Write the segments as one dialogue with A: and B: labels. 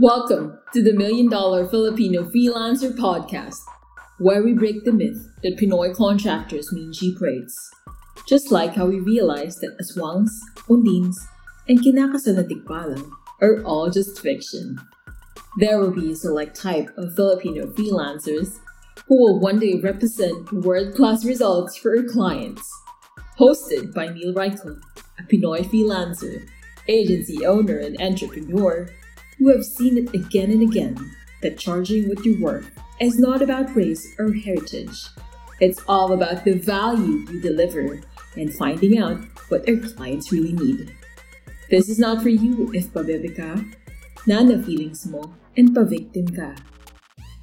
A: Welcome to the Million Dollar Filipino Freelancer Podcast, where we break the myth that Pinoy contractors mean cheap rates. Just like how we realized that aswangs, undins, and kinakasal na tikbalang are all just fiction. There will be a select type of Filipino freelancers who will one day represent world-class results for our clients. Hosted by Neil Reichel, a Pinoy freelancer, agency owner, and entrepreneur who have seen it again and again that charging what you're worth is not about race or heritage. It's all about the value you deliver and finding out what our clients really need. This is not for you if pabebe nana feelings mo, and pa-victim ka.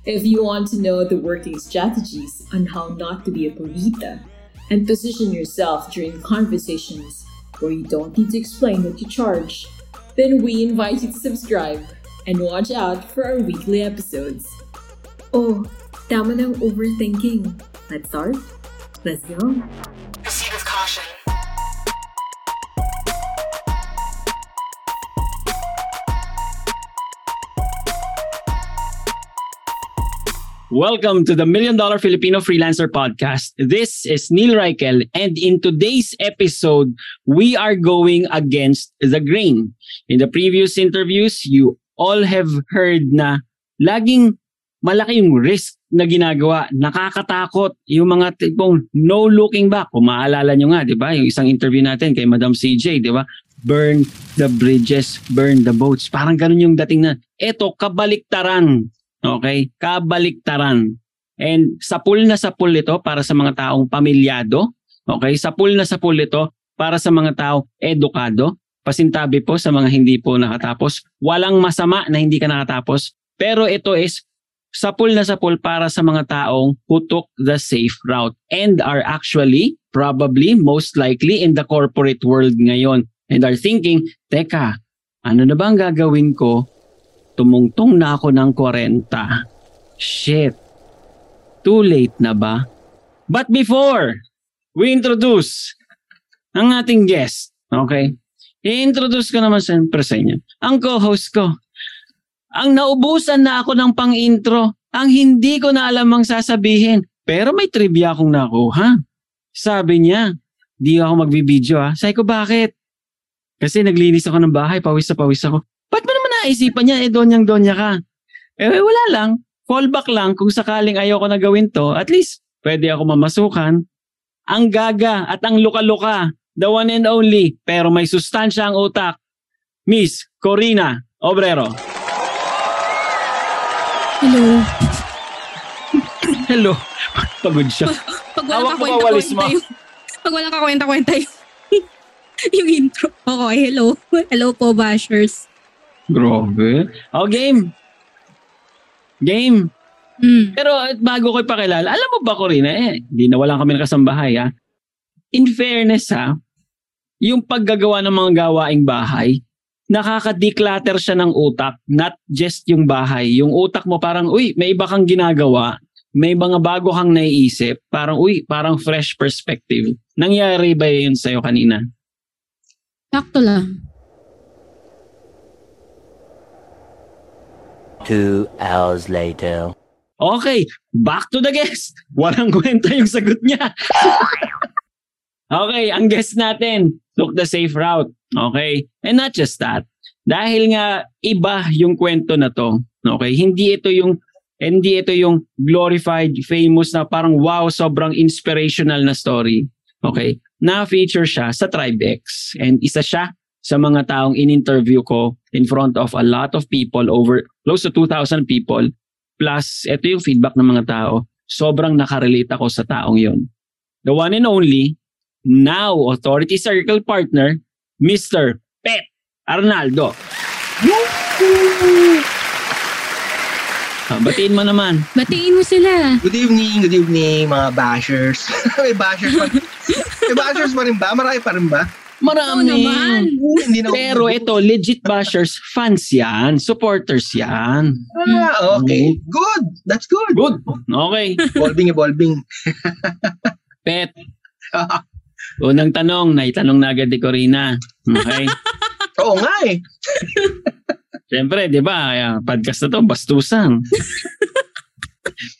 A: If you want to know the working strategies on how not to be a purita and position yourself during conversations where you don't need to explain what you charge, then we invite you to subscribe and watch out for our weekly episodes. Oh, tama ng overthinking. Let's start? Let's go.
B: Welcome to the Million Dollar Filipino Freelancer Podcast. This is Neil Reichel, and in today's episode, we are going against the grain. In the previous interviews, you all have heard na laging malaki yung risk na ginagawa. Nakakatakot yung mga tipong no looking back. Kung maalala nyo nga, di ba? Yung isang interview natin kay Madam CJ, di ba? Burn the bridges, burn the boats. Parang ganun yung dating na, eto, kabaliktaran. Okay? Kabaliktaran. And sapul na sapul ito para sa mga taong pamilyado. Okay? Sapul na sapul ito para sa mga taong edukado. Pasintabi po sa mga hindi po nakatapos. Walang masama na hindi ka nakatapos. Pero ito is sapul na sapul para sa mga taong who took the safe route and are actually, probably, most likely in the corporate world ngayon and are thinking, teka, ano na ba ang gagawin ko tumungtong na ako ng 40. Shit. Too late na ba? But before we introduce ang ating guest, okay? I-introduce ko naman siyempre sa inyo. Ang co-host ko. Ang naubusan na ako ng pang-intro. Ang hindi ko na alam ang sasabihin. Pero may trivia akong nakuha. Sabi niya, di ako magbibideo ha. Sabi ko, bakit? Kasi naglinis ako ng bahay, pawis na pawis ako. Ba't mo naman naisipan niya, eh, donyang-donya ka? Eh, wala lang. Fallback lang kung sakaling ayaw ko na gawin to. At least, pwede ako mamasukan. Ang gaga at ang luka-luka. The one and only. Pero may sustansya ang utak. Miss Corina Obrero.
C: Hello.
B: Hello. Pagod siya.
C: Pag
B: Hawak
C: walang
B: mo ka, mo.
C: kakwenta-kwenta yung... Pag walang kakwenta-kwenta yung... yung intro. Okay, hello. Hello po, bashers.
B: Grabe. Oh, game. Game.
C: Hmm.
B: Pero at bago ko ipakilala, alam mo ba Corina, eh, hindi na walang kami nakasambahay ha. In fairness ha, yung paggagawa ng mga gawaing bahay, nakaka-declutter siya ng utak, not just yung bahay. Yung utak mo parang, uy, may iba kang ginagawa, may mga bago kang naiisip, parang, uy, parang fresh perspective. Nangyari ba yun sa'yo kanina?
C: Sakto lang.
D: Two hours later.
B: Okay, back to the guest. Walang kwenta yung sagot niya. okay, ang guest natin took the safe route. Okay? And not just that. Dahil nga iba yung kwento na to. Okay? Hindi ito yung hindi ito yung glorified, famous na parang wow, sobrang inspirational na story. Okay? Na-feature siya sa TribeX. And isa siya sa mga taong in-interview ko in front of a lot of people, over close to 2,000 people. Plus, ito yung feedback ng mga tao. Sobrang nakarelate ako sa taong yon. The one and only, now Authority Circle partner, Mr. Pet Arnaldo. Ah, batiin mo naman.
C: Batiin mo sila.
E: Good evening, good evening mga bashers. may bashers pa. may bashers pa rin ba? Marami pa rin ba?
B: Marami.
E: Oo, hindi na
B: Pero ito, legit bashers, fans yan, supporters yan.
E: Ah, okay. Good. That's good.
B: Good. Okay.
E: Evolving, evolving.
B: Pet. Unang tanong, naitanong na agad ni Corina. Okay.
E: Oo nga eh.
B: Siyempre, di ba? Podcast na to, bastusan.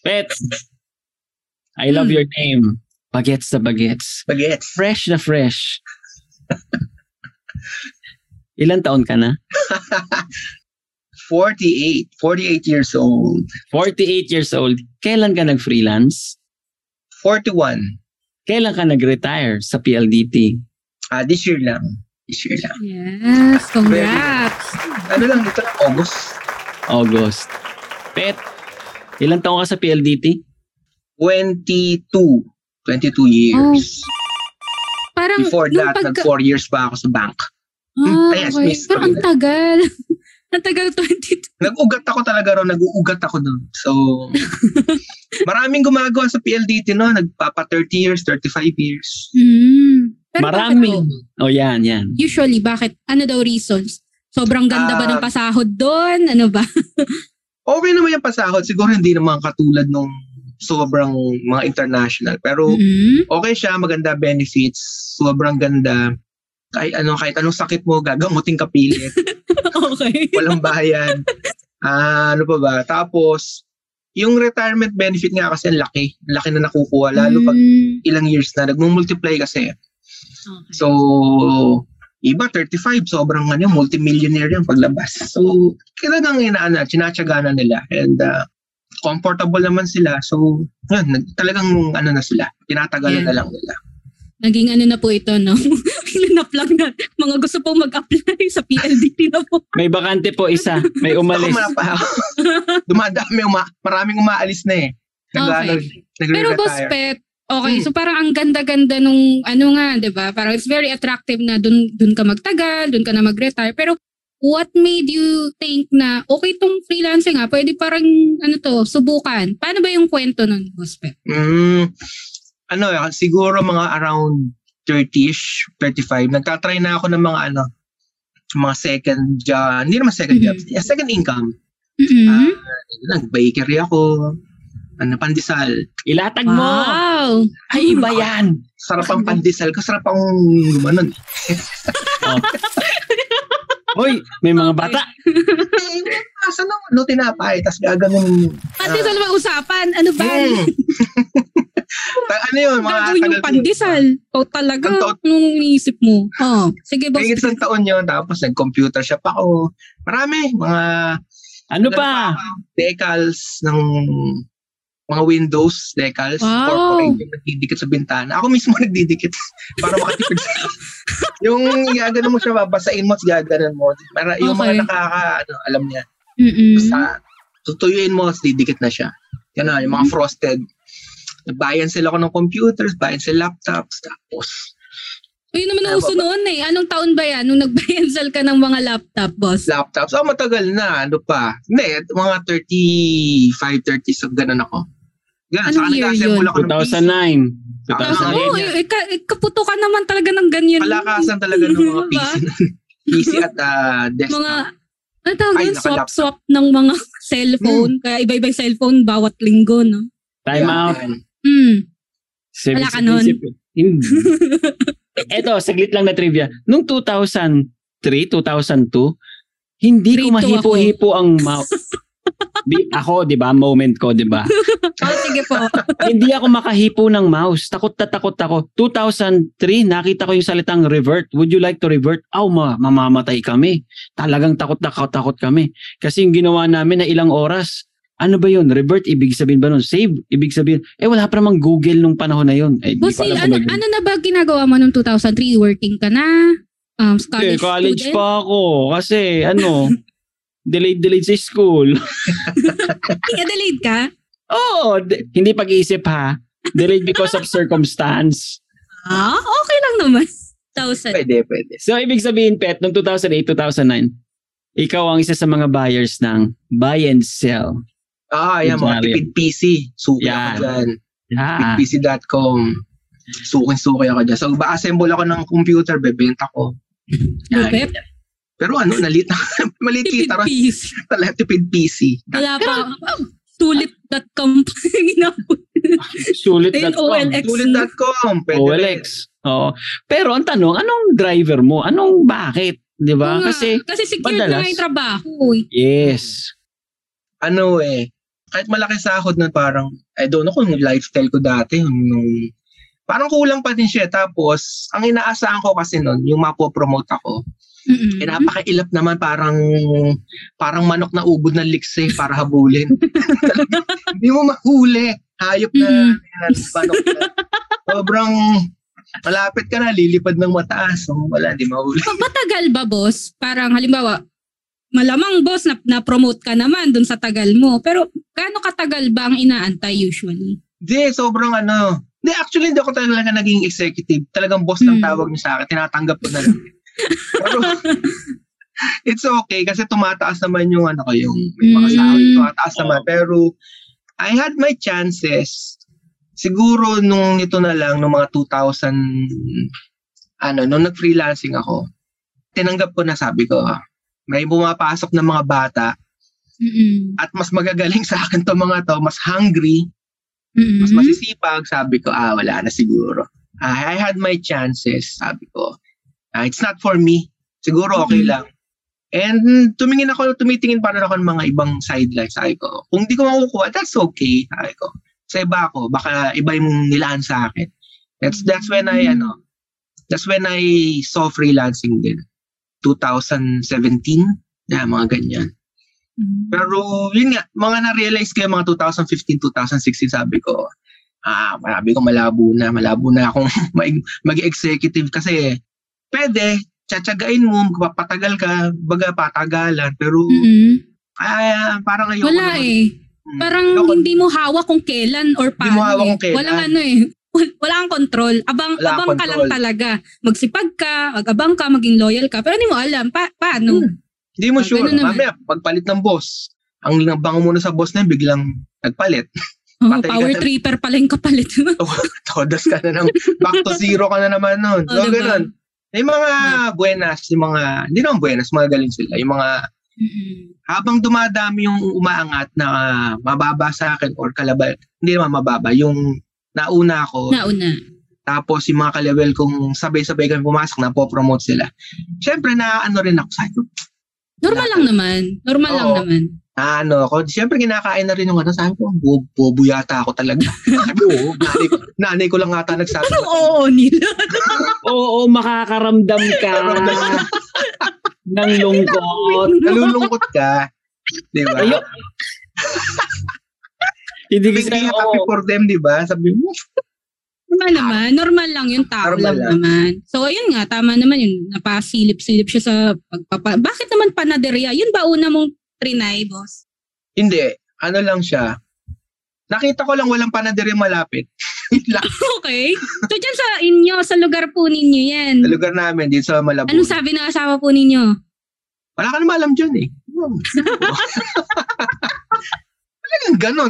B: Pet, I love
C: Hmm.
B: your name. Bagets na bagets.
E: Bagets.
B: Fresh na fresh. Ilan taon ka na?
E: 48. 48 years old.
B: 48 years old. Kailan ka nag-freelance?
E: 41.
B: Kailan ka nag-retire sa PLDT?
E: Ah, this year lang. This year lang.
C: Yes, congrats.
E: Ano lang, ito lang, August.
B: August. Pet, ilan taon ka sa PLDT?
E: 22. 22 years.
C: Parang
E: Before that,
C: pagka-
E: nag 4 years pa ako sa bank.
C: Ah,
E: Ay, yes,
C: okay.
E: miss
C: ang tagal. ang tagal 22.
E: Nag-ugat ako talaga ron, nag-uugat ako doon. So, maraming gumagawa sa PLDT no, nagpapa 30 years, 35 years.
C: Pero
B: Maraming.
C: bakit
B: oh, yan, yan.
C: Usually, bakit? Ano daw reasons? Sobrang ganda ba
E: Ah.
C: ng pasahod doon? Ano ba?
E: Okay naman yung pasahod, siguro hindi naman katulad nung sobrang mga international. Pero
C: Mhm.
E: okay siya, maganda benefits, sobrang ganda. Kahit ano, kahit anong sakit mo, gagamutin ka pilit.
C: okay.
E: walang bayad. Ah, ano pa ba? Tapos, yung retirement benefit nga kasi ang laki. Ang laki na nakukuha. Lalo pag
C: Hmm.
E: ilang years na. Nagmumultiply kasi.
C: Okay.
E: So, iba 35, sobrang ano, multimillionaire yung paglabas. So, kailangan inaana, sinatsaga na nila. And uh, comfortable naman sila. So, yun, nag- talagang ano na sila. Tinatagalan
C: Yeah.
E: na lang nila.
C: Naging ano na po ito, no? Linap lang na. Mga gusto pong mag-apply sa PLDT na po.
B: May bakante po isa. May umalis.
E: Dumadami, uma- maraming umaalis na eh. Nag,
C: Okay.
E: ano,
C: Pero. Boss Pet, okay,
E: Hmm.
C: so parang ang ganda-ganda nung ano nga, 'di ba? Parang it's very attractive na dun dun ka magtagal, dun ka na mag-retire. Pero what made you think na okay tong freelancing nga, pwede parang ano to, subukan. Paano ba yung kwento nun, Boss Pet?
E: Mm, ano, ah, siguro mga around 30ish, 35. Nagtatry na ako ng mga ano, mga second job, hindi naman second
C: Mhm.
E: jobs, yeah, second income.
C: Mhm.
E: Ah, Nag-bakery ako, ano, pandesal.
B: Ilatag mo.
C: wow!
B: Ay, iba yan.
E: Sarap ang pandesal ko, sarap ang, ano,
B: Hoy, may mga bata.
E: eh, asa na, ano, tinapay, tapos gagawin,
C: Pandesal ba usapan? Ano ba?
E: mm. Ta- ano yun, mga
C: Gagawin yung
E: tagal-
C: pandesal. O talaga,
E: Ang taon-
C: anong iniisip mo? Oh, sige, Boss
E: Higit isang taon yun, tapos nag-computer shop ako. Marami, mga
B: Ano pa?
E: decals ng mga Windows decals,
C: Wow.
E: corporate yung nagdidikit sa bintana. Ako mismo nagdidikit para makatipid sa Yung gaganon mo siya, babasain mo, at gaganon mo. Para, yung
C: Okay.
E: mga nakaka, ano, alam niya,
C: Mm-mm.
E: basta tutuyuin mo, at didikit na siya. Yan na, yung mga frosted. Nagbayan sila ko ng computers, bayan sila laptops, tapos
C: Yun naman
E: Ano
C: uso
E: ba?
C: noon eh. Anong taon ba yan? Nung nag-buy ka ng mga laptop, boss?
E: laptops. Oh, matagal na. Ano pa? Hindi, mga 35, 30, so ganun ako. Ganun.
C: Anong year yun?
E: PC.
B: 2009.
E: Tapos,
B: 2008
C: Oo, oh, eh, ka- eh, kaputo ka naman talaga ng ganyan.
E: Palakasan talaga ng mga
C: Diba?
E: PC. PC at ah, desktop.
C: Mga, ano tawag
E: Ay,
C: yun? Swap-swap ng mga cellphone. Kaya iba-iba yung cellphone bawat linggo, no?
B: Time
E: Yan,
B: out.
E: yan.
C: Hmm.
B: Seven-
C: Wala ka nun.
B: Hindi. Eto, saglit lang na trivia. Nung 2003, 2002, hindi ko mahipo-hipo ang mouse. Di, ako, di ba? Moment ko, di ba?
C: Oh, sige po.
B: hindi ako makahipo ng mouse. Takot na takot ako. 2003, nakita ko yung salitang revert. Would you like to revert? Aw, ma mamamatay kami. Talagang takot na takot kami. Kasi yung ginawa namin na ilang oras, ano ba yun? Revert, ibig sabihin ba nun? Save, ibig sabihin. Eh, wala pa namang Google nung panahon na yun. Eh, di
C: Boss,
B: ko alam
C: Neil,
B: kung
C: ano, ano na ba ginagawa mo noong 2003? Working ka na? Um, college,
B: college
C: student?
B: pa ako. Kasi, ano, delayed, delayed sa school.
C: Adelaide ka?
B: Oo, de- hindi pag-iisip ha. Delayed because of circumstance.
C: Ah, okay lang naman. 1,000.
E: Pwede, pwede.
B: So, ibig sabihin, Pet, noong 2008, 2009, ikaw ang isa sa mga buyers ng buy and sell.
E: Ah, yan, mga tipid PC. Suki
B: Yan.
E: ako dyan.
B: Yeah.
E: Tipidpc.com. Suki-suki ako dyan. So, ba-assemble ako ng computer, bebenta ko. Yan.
C: Lupet.
E: Pero ano, nalit maliit kita
C: piece.
E: Talaga tipid PC.
C: Wala pa. Sulit.com. Ginapon.
B: Sulit.com.
C: OLX.
E: Rin.
B: Oo. Pero ang tanong, anong driver mo? Anong bakit? 'Di ba? Kasi
C: kasi secure
B: madalas-
C: na yung trabaho.
B: yes.
E: ano eh, kahit malaki sahod na parang, I don't know kung lifestyle ko dati, yung, nung, parang kulang pa din siya. Tapos, ang inaasahan ko kasi nun, yung mapopromote ako,
C: Mm-mm.
E: eh, napakailap naman parang, parang manok na ubod ng likse para habulin. Hindi mo mahuli. Hayop na,
C: Mm-mm.
E: yan, manok na. Sobrang, malapit ka na, lilipad ng mataas. So, wala, di mahuli.
C: Matagal ba, boss? Parang halimbawa, malamang boss na na-promote ka naman dun sa tagal mo. Pero gaano katagal ba ang inaantay usually?
E: Hindi, sobrang ano. Hindi, actually, hindi ako talaga naging executive. Talagang boss lang
C: Hmm.
E: tawag niya sa akin. Tinatanggap ko na lang. Pero, it's okay kasi tumataas naman yung ano ko, yung may mga
C: Hmm.
E: sahod, tumataas naman. Pero, I had my chances. Siguro nung ito na lang, nung mga 2000, ano, nung nag-freelancing ako, tinanggap ko na sabi ko, ah, may pumapasok na mga bata
C: Mm-mm.
E: at mas magagaling sa akin to mga to, mas hungry,
C: Mm-mm.
E: mas masisipag, sabi ko, ah, wala na siguro. Ah, I had my chances, sabi ko. Ah, it's not for me. Siguro okay
C: Mhm.
E: lang. And tumingin ako, tumitingin pa rin ako ng mga ibang sidelines. Sabi ko, kung di ko makukuha, that's okay. Sabi ko, sa iba ako, baka iba yung nilaan sa akin. That's, that's when I,
C: Mhm.
E: ano, that's when I saw freelancing din. 2017, yeah, mga ganyan.
C: Mm.
E: Pero yun nga, mga na-realize ko yung mga 2015, 2016, sabi ko, ah, sabi ko malabo na, malabo na akong mag- mag-executive kasi pwede, tsatsagain mo, patagal ka, baga patagalan, pero
C: Mm-mm.
E: ah, parang ayoko
C: Wala
E: naman.
C: eh.
E: Hmm.
C: Parang
E: Ayoko-
C: hindi mo hawak kung kailan or
E: Hindi mo
C: paano
E: hawak
C: eh.
E: kung kailan.
C: Walang ano eh. Wala kang control. Abang,
E: Wala
C: abang ka lang
E: control.
C: talaga. Magsipag ka, mag-abang ka, maging loyal ka. Pero hindi mo alam pa, paano.
E: Hmm. Hindi mo
C: Ah,
E: sure. Mamaya, pagpalit ng boss, ang bango muna sa boss na yun, biglang nagpalit.
C: Oh,
E: Patay
C: power
E: na.
C: tripper pala yung kapalit.
E: Todas ka na ng, back to zero ka na naman nun. So,
C: Oh, diba?
E: ganun. Yung mga buenas, yung mga, hindi naman buenas, mga galing sila. Yung mga
C: Mm-mm.
E: habang dumadami yung umaangat na ah, mababa sa akin or kalabal, hindi naman mababa, yung nauna ako,
C: Nauna.
E: tapos yung mga kalabel kung sabay-sabay kami pumasok, napopromote sila. Siyempre, na ano rin ako, ko,
C: Normal lang naman. Normal lang
E: Oo.
C: naman.
E: Na ano ako, siyempre kinakain na rin yung ano, sabi ko, bo- bobo yata ako talaga. sabi ko, oo, nanay nanay ko lang ata nagsabi.
C: Parang oo nila.
B: Oo, makakaramdam ka ng lungkot.
E: Nalulungkot ka. Di ba?
B: Hindi kasi
E: happy
B: oo.
E: for them, di ba? Sabi mo,
C: Normal naman. Normal lang yun. Tao
E: Normal
C: lang
E: lang.
C: naman. So, ayun nga. Tama naman yun. Napasilip-silip siya sa pagpapa... Bakit naman panaderia? Yun ba una mong trinay, boss?
E: hindi, ano lang siya. Nakita ko lang walang panaderia malapit. Yun lang.
C: Okay. So, dyan sa inyo, sa lugar po ninyo yan.
E: Sa lugar namin, dito sa Malabon.
C: Anong sabi ng asawa po ninyo?
E: Wala ka naman alam dyan eh. Talagang gano'n.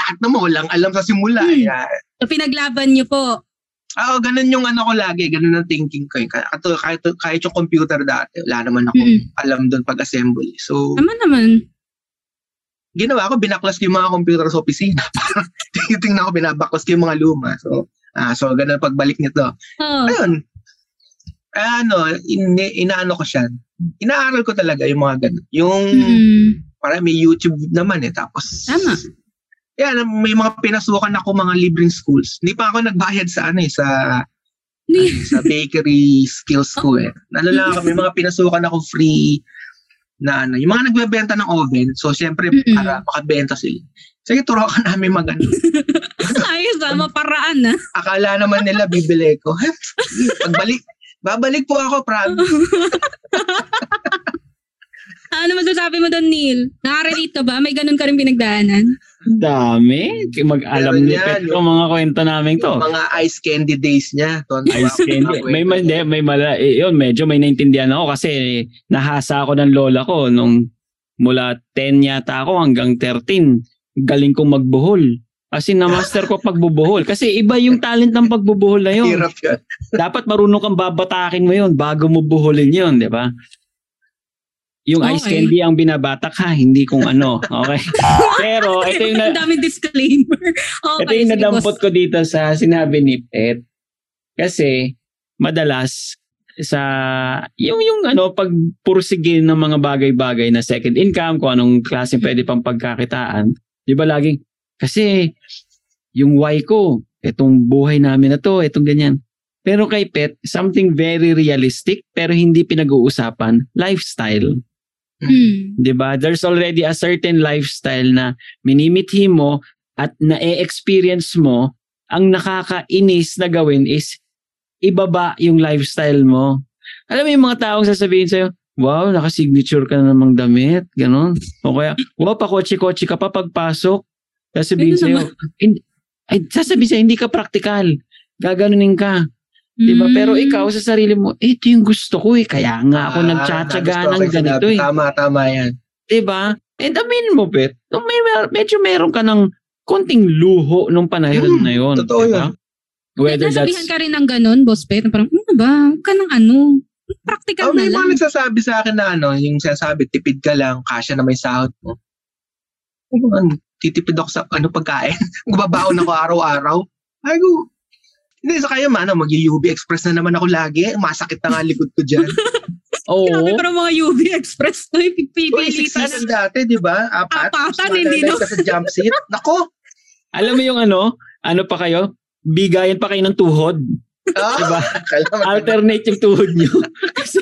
E: Lahat naman walang alam sa simula.
C: Hmm.
E: eh. Ah,
C: So, pinaglaban niyo po.
E: Oo, ganun yung ano ko lagi. Ganun ang thinking ko. eh. Kahit, kahit, kahit yung computer dati, wala naman ako
C: Mm.
E: alam doon pag-assembly. So,
C: Tama naman.
E: ginawa ko, binaklas ko yung mga computer sa opisina. Parang Tinitingnan ko, binabaklas ko yung mga luma. So, ah, so ganun pagbalik nito.
C: Oh.
E: Ayun. Ano, in, inaano ko siya. Inaaral ko talaga yung mga ganun. Yung,
C: Mm.
E: para may YouTube naman eh. Tapos,
C: Tama.
E: Yan, may mga pinasukan ako mga libreng schools. Hindi pa ako nagbayad sa ano eh, sa ano, sa bakery skills ko eh. Ano lang may mga pinasukan ako free na ano, yung mga nagbebenta ng oven. So, syempre,
C: Mm-mm.
E: para makabenta sila. Sige, turo ka namin mag ano.
C: Ayos ah, maparaan ah.
E: Akala naman nila bibili ko. Pagbalik, babalik po ako, promise.
C: Ano masasabi mo doon, Neil? Nakarelate ka ba? May ganun ka rin pinagdaanan?
B: Dami. Mag-alam
E: Meron
B: ni
E: yan,
B: Pet yung mga kwento namin to.
E: Mga ice candy days niya. Tuwan
B: Ice candy. May, may, may, may mala, eh, yun, medyo may naintindihan ako kasi nahasa ako ng lola ko nung mula 10 yata ako hanggang 13. Galing kong magbuhol. As in, na-master ko pagbubuhol. Kasi iba yung talent ng pagbubuhol na yun.
E: Hirap yan.
B: Dapat marunong kang babatakin mo yun bago mo buhulin yun, di ba? Yung ice
C: Okay.
B: candy ang binabatak ha, hindi kung ano. Okay? Pero ito yung, na,
C: Ang daming disclaimer. Okay,
B: ito yung nadampot ko dito sa sinabi ni Pet. Kasi, madalas, sa yung yung ano pagpursige ng mga bagay-bagay na second income kung anong klase pwede pang pagkakitaan. 'Di ba laging kasi yung why ko, itong buhay namin na to, itong ganyan. Pero kay Pet, something very realistic pero hindi pinag-uusapan, lifestyle.
C: Hmm.
B: 'di ba? There's already a certain lifestyle na minimithi mo at na-experience mo, ang nakakainis na gawin is ibaba yung lifestyle mo. Alam mo yung mga taong sasabihin sa'yo, wow, naka-signature ka na namang damit, ganon. O kaya, wow, pa-kotse-kotse ka pa pagpasok. Sasabihin sa'yo, "Hindi- ay, sasabihin sa'yo, hindi ka practical. Gaganunin ka. Di ba? Pero
C: Hmm.
B: ikaw sa sarili mo, eh, ito yung gusto ko eh. Kaya nga ako
E: Ah,
B: nagtsatsaga ng ganito
E: sinabi.
B: eh.
E: Tama, tama yan.
B: Di ba? And aminin mo, Bet, no, may, medyo meron ka ng konting luho nung panahon
E: Hmm,
B: na yun.
E: totoo
B: di ba? Whether
C: Nasabihan
B: that's...
C: ka rin ng ganun, boss Pet, na parang, ano ba? Huwag ka ng ano. Practical
E: Oh,
C: na
E: may
C: lang.
E: mga nagsasabi sa akin na ano, yung sinasabi, tipid ka lang, kasya na may sahod mo. Ano, titipid ako sa ano pagkain. Gubabaon ako araw-araw. Ay, go. Hindi, sa kaya man, mag-UB Express na naman ako lagi. Masakit na nga likod ko dyan.
B: Oo.
C: Grabe pero mga UV Express to,
E: Uy,
C: pipilitan.
E: 6 dati, di ba? Apat.
C: Apatan, hindi, no?
E: sa jump seat. Nako!
B: Alam mo yung ano, ano pa kayo? Bigayan pa kayo ng tuhod.
E: Ah,
B: Diba? Alternate yung tuhod nyo. Kasi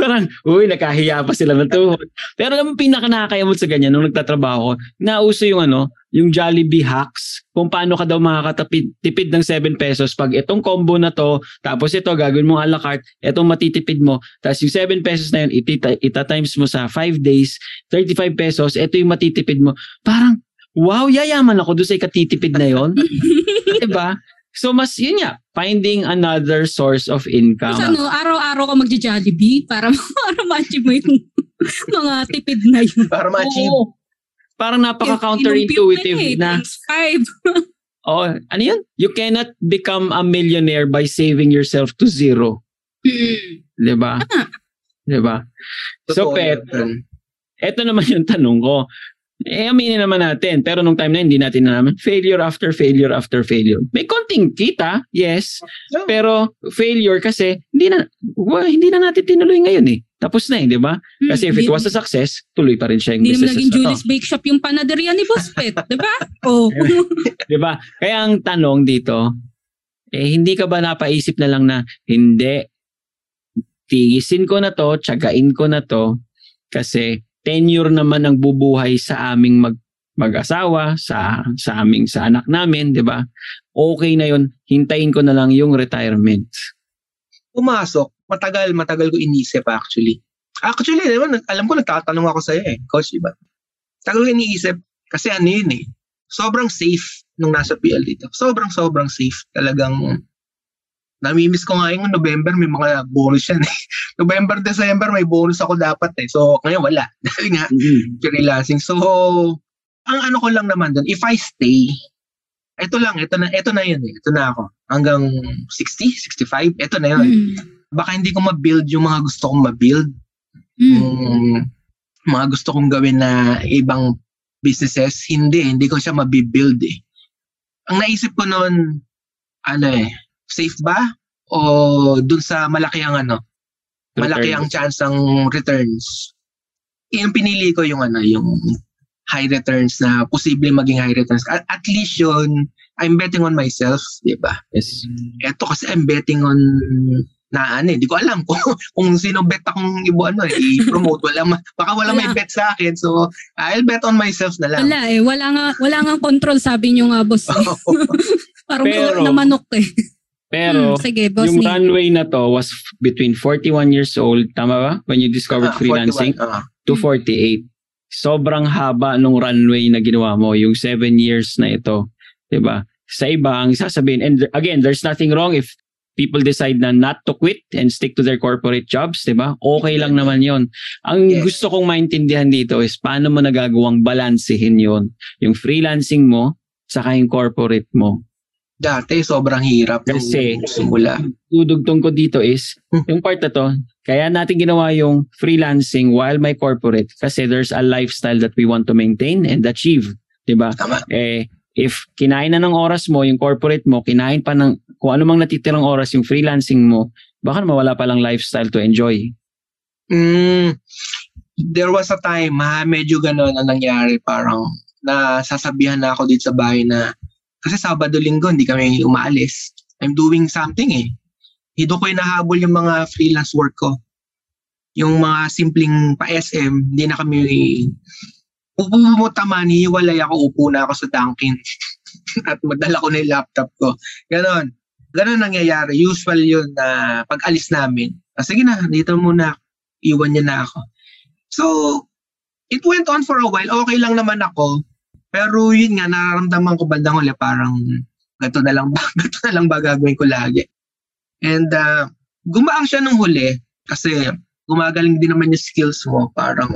B: parang, uy, nakahiya pa sila ng tuhod. Pero alam mo, pinaka nakakayamot sa ganyan, nung nagtatrabaho ko, nauso yung ano, yung Jollibee hacks, kung paano ka daw makakatipid tipid ng 7 pesos pag itong combo na to, tapos ito, gagawin mo a la carte, itong matitipid mo, tapos yung 7 pesos na yun, itita, ita-times mo sa 5 days, 35 pesos, ito yung matitipid mo. Parang, wow, yayaman ako doon sa ikatitipid na yon diba? So mas yun nga, finding another source of income.
C: Tapos ano, araw-araw ka magja-Jollibee para, para ma-achieve mo yung mga tipid na yun.
E: Para ma-achieve.
B: Oo. Parang napaka-counterintuitive na.
C: eh, times five.
B: Oh, ano yun? You cannot become a millionaire by saving yourself to zero.
C: Hmm.
B: 'Di ba?
C: Tama.
B: 'Di ba? So,
E: Totoo
B: Pet. Ito naman yung tanong ko. Eh, aminin naman natin. Pero nung time na hindi natin naman. Failure after failure after failure. May konting kita, yes. Pero failure kasi, hindi na, well, hindi na natin tinuloy ngayon eh. Tapos na eh, di ba? Kasi if it was a success, tuloy pa rin siya yung
C: Hmm, Hindi
B: business
C: naging. Julie's Bake Shop yung panaderia ni Boss Pet, di ba? Oh.
B: Di ba? Kaya ang tanong dito, eh, hindi ka ba napaisip na lang na, hindi, tigisin ko na to, tsagain ko na to, kasi tenure naman ang bubuhay sa aming mag mag-asawa, sa sa aming sa anak namin, 'di ba? Okay na 'yon. Hintayin ko na lang yung retirement.
E: Pumasok, matagal, matagal ko inisip actually. Actually, naman, alam ko nagtatanong ako sa'yo eh, coach, diba? Tagal ko iniisip, kasi ano yun eh, sobrang safe nung nasa PL dito. Sobrang, sobrang safe. Talagang, namimiss ko nga yung November, may mga bonus yan eh. November, December, may bonus ako dapat eh. So, ngayon wala. Dahil nga, freelancing. So, ang ano ko lang naman doon, if I stay, ito lang, ito na, ito na yun eh. Ito na ako. Hanggang 60, 65, ito na yun.
C: Hmm.
E: Baka hindi ko ma-build yung mga gusto kong ma-build.
C: Hmm.
E: Yung mga gusto kong gawin na ibang businesses, hindi. Hindi ko siya mabibuild eh. Ang naisip ko noon, ano eh, safe ba? O dun sa malaki ang ano, malaki ang chance ng returns. Yung pinili ko yung ano, yung high returns na posible maging high returns. At, at least yun, I'm betting on myself, di ba?
B: Yes.
E: Eto kasi I'm betting on na ano eh, di ko alam kung, kung sino bet akong ibo ano eh, i-promote. Wala, ma- baka wala, may
C: Wala.
E: bet sa akin. So, I'll bet on myself na lang.
C: Wala eh, wala nga, wala nga control sabi niyo nga boss. Eh. Parang
B: Pero-
C: na manok eh.
B: Pero
C: Hmm, sige, boss
B: yung
C: ni.
B: runway na to was between 41 years old, tama ba? When you discovered
E: Ah,
B: freelancing
E: 41, ah.
B: to 48. Sobrang haba nung runway na ginawa mo, yung 7 years na ito. 'Di ba? Sa iba, ang sasabihin, and again, there's nothing wrong if people decide na not to quit and stick to their corporate jobs, 'di ba? Okay lang naman 'yon. Ang
E: Yes.
B: gusto kong maintindihan dito is paano mo nagagawang balansehin 'yon, yung freelancing mo saka yung corporate mo.
E: Dati, sobrang hirap.
B: Kasi-
E: simula.
B: Dudugtong ko dito is
E: Hmm.
B: yung part na to, kaya natin ginawa yung freelancing while my corporate kasi there's a lifestyle that we want to maintain and achieve, 'di ba? Eh if kinain na ng oras mo yung corporate mo, kinain pa ng kung ano mang natitirang oras yung freelancing mo, baka mawala palang lifestyle to enjoy.
E: Mm, there was a time, ha, medyo gano'n ang nangyari. Parang nasasabihan na ako dito sa bahay na kasi Sabado Linggo hindi kami umaalis. I'm doing something eh. Hindi ko inahabol yung mga freelance work ko. Yung mga simpleng pa-SM, hindi na kami upo mo taman, hiwalay ako, upo na ako sa Dunkin. At madala ko na yung laptop ko. Ganon. Ganon nangyayari. Usual yun na pag alis namin. Ah, sige na, dito muna. Iwan niya na ako. So, it went on for a while. Okay lang naman ako. Pero yun nga, nararamdaman ko bandang huli parang gato na lang ba, gato na lang ba gagawin ko lagi. And uh, gumaang siya nung huli kasi gumagaling din naman yung skills mo. Parang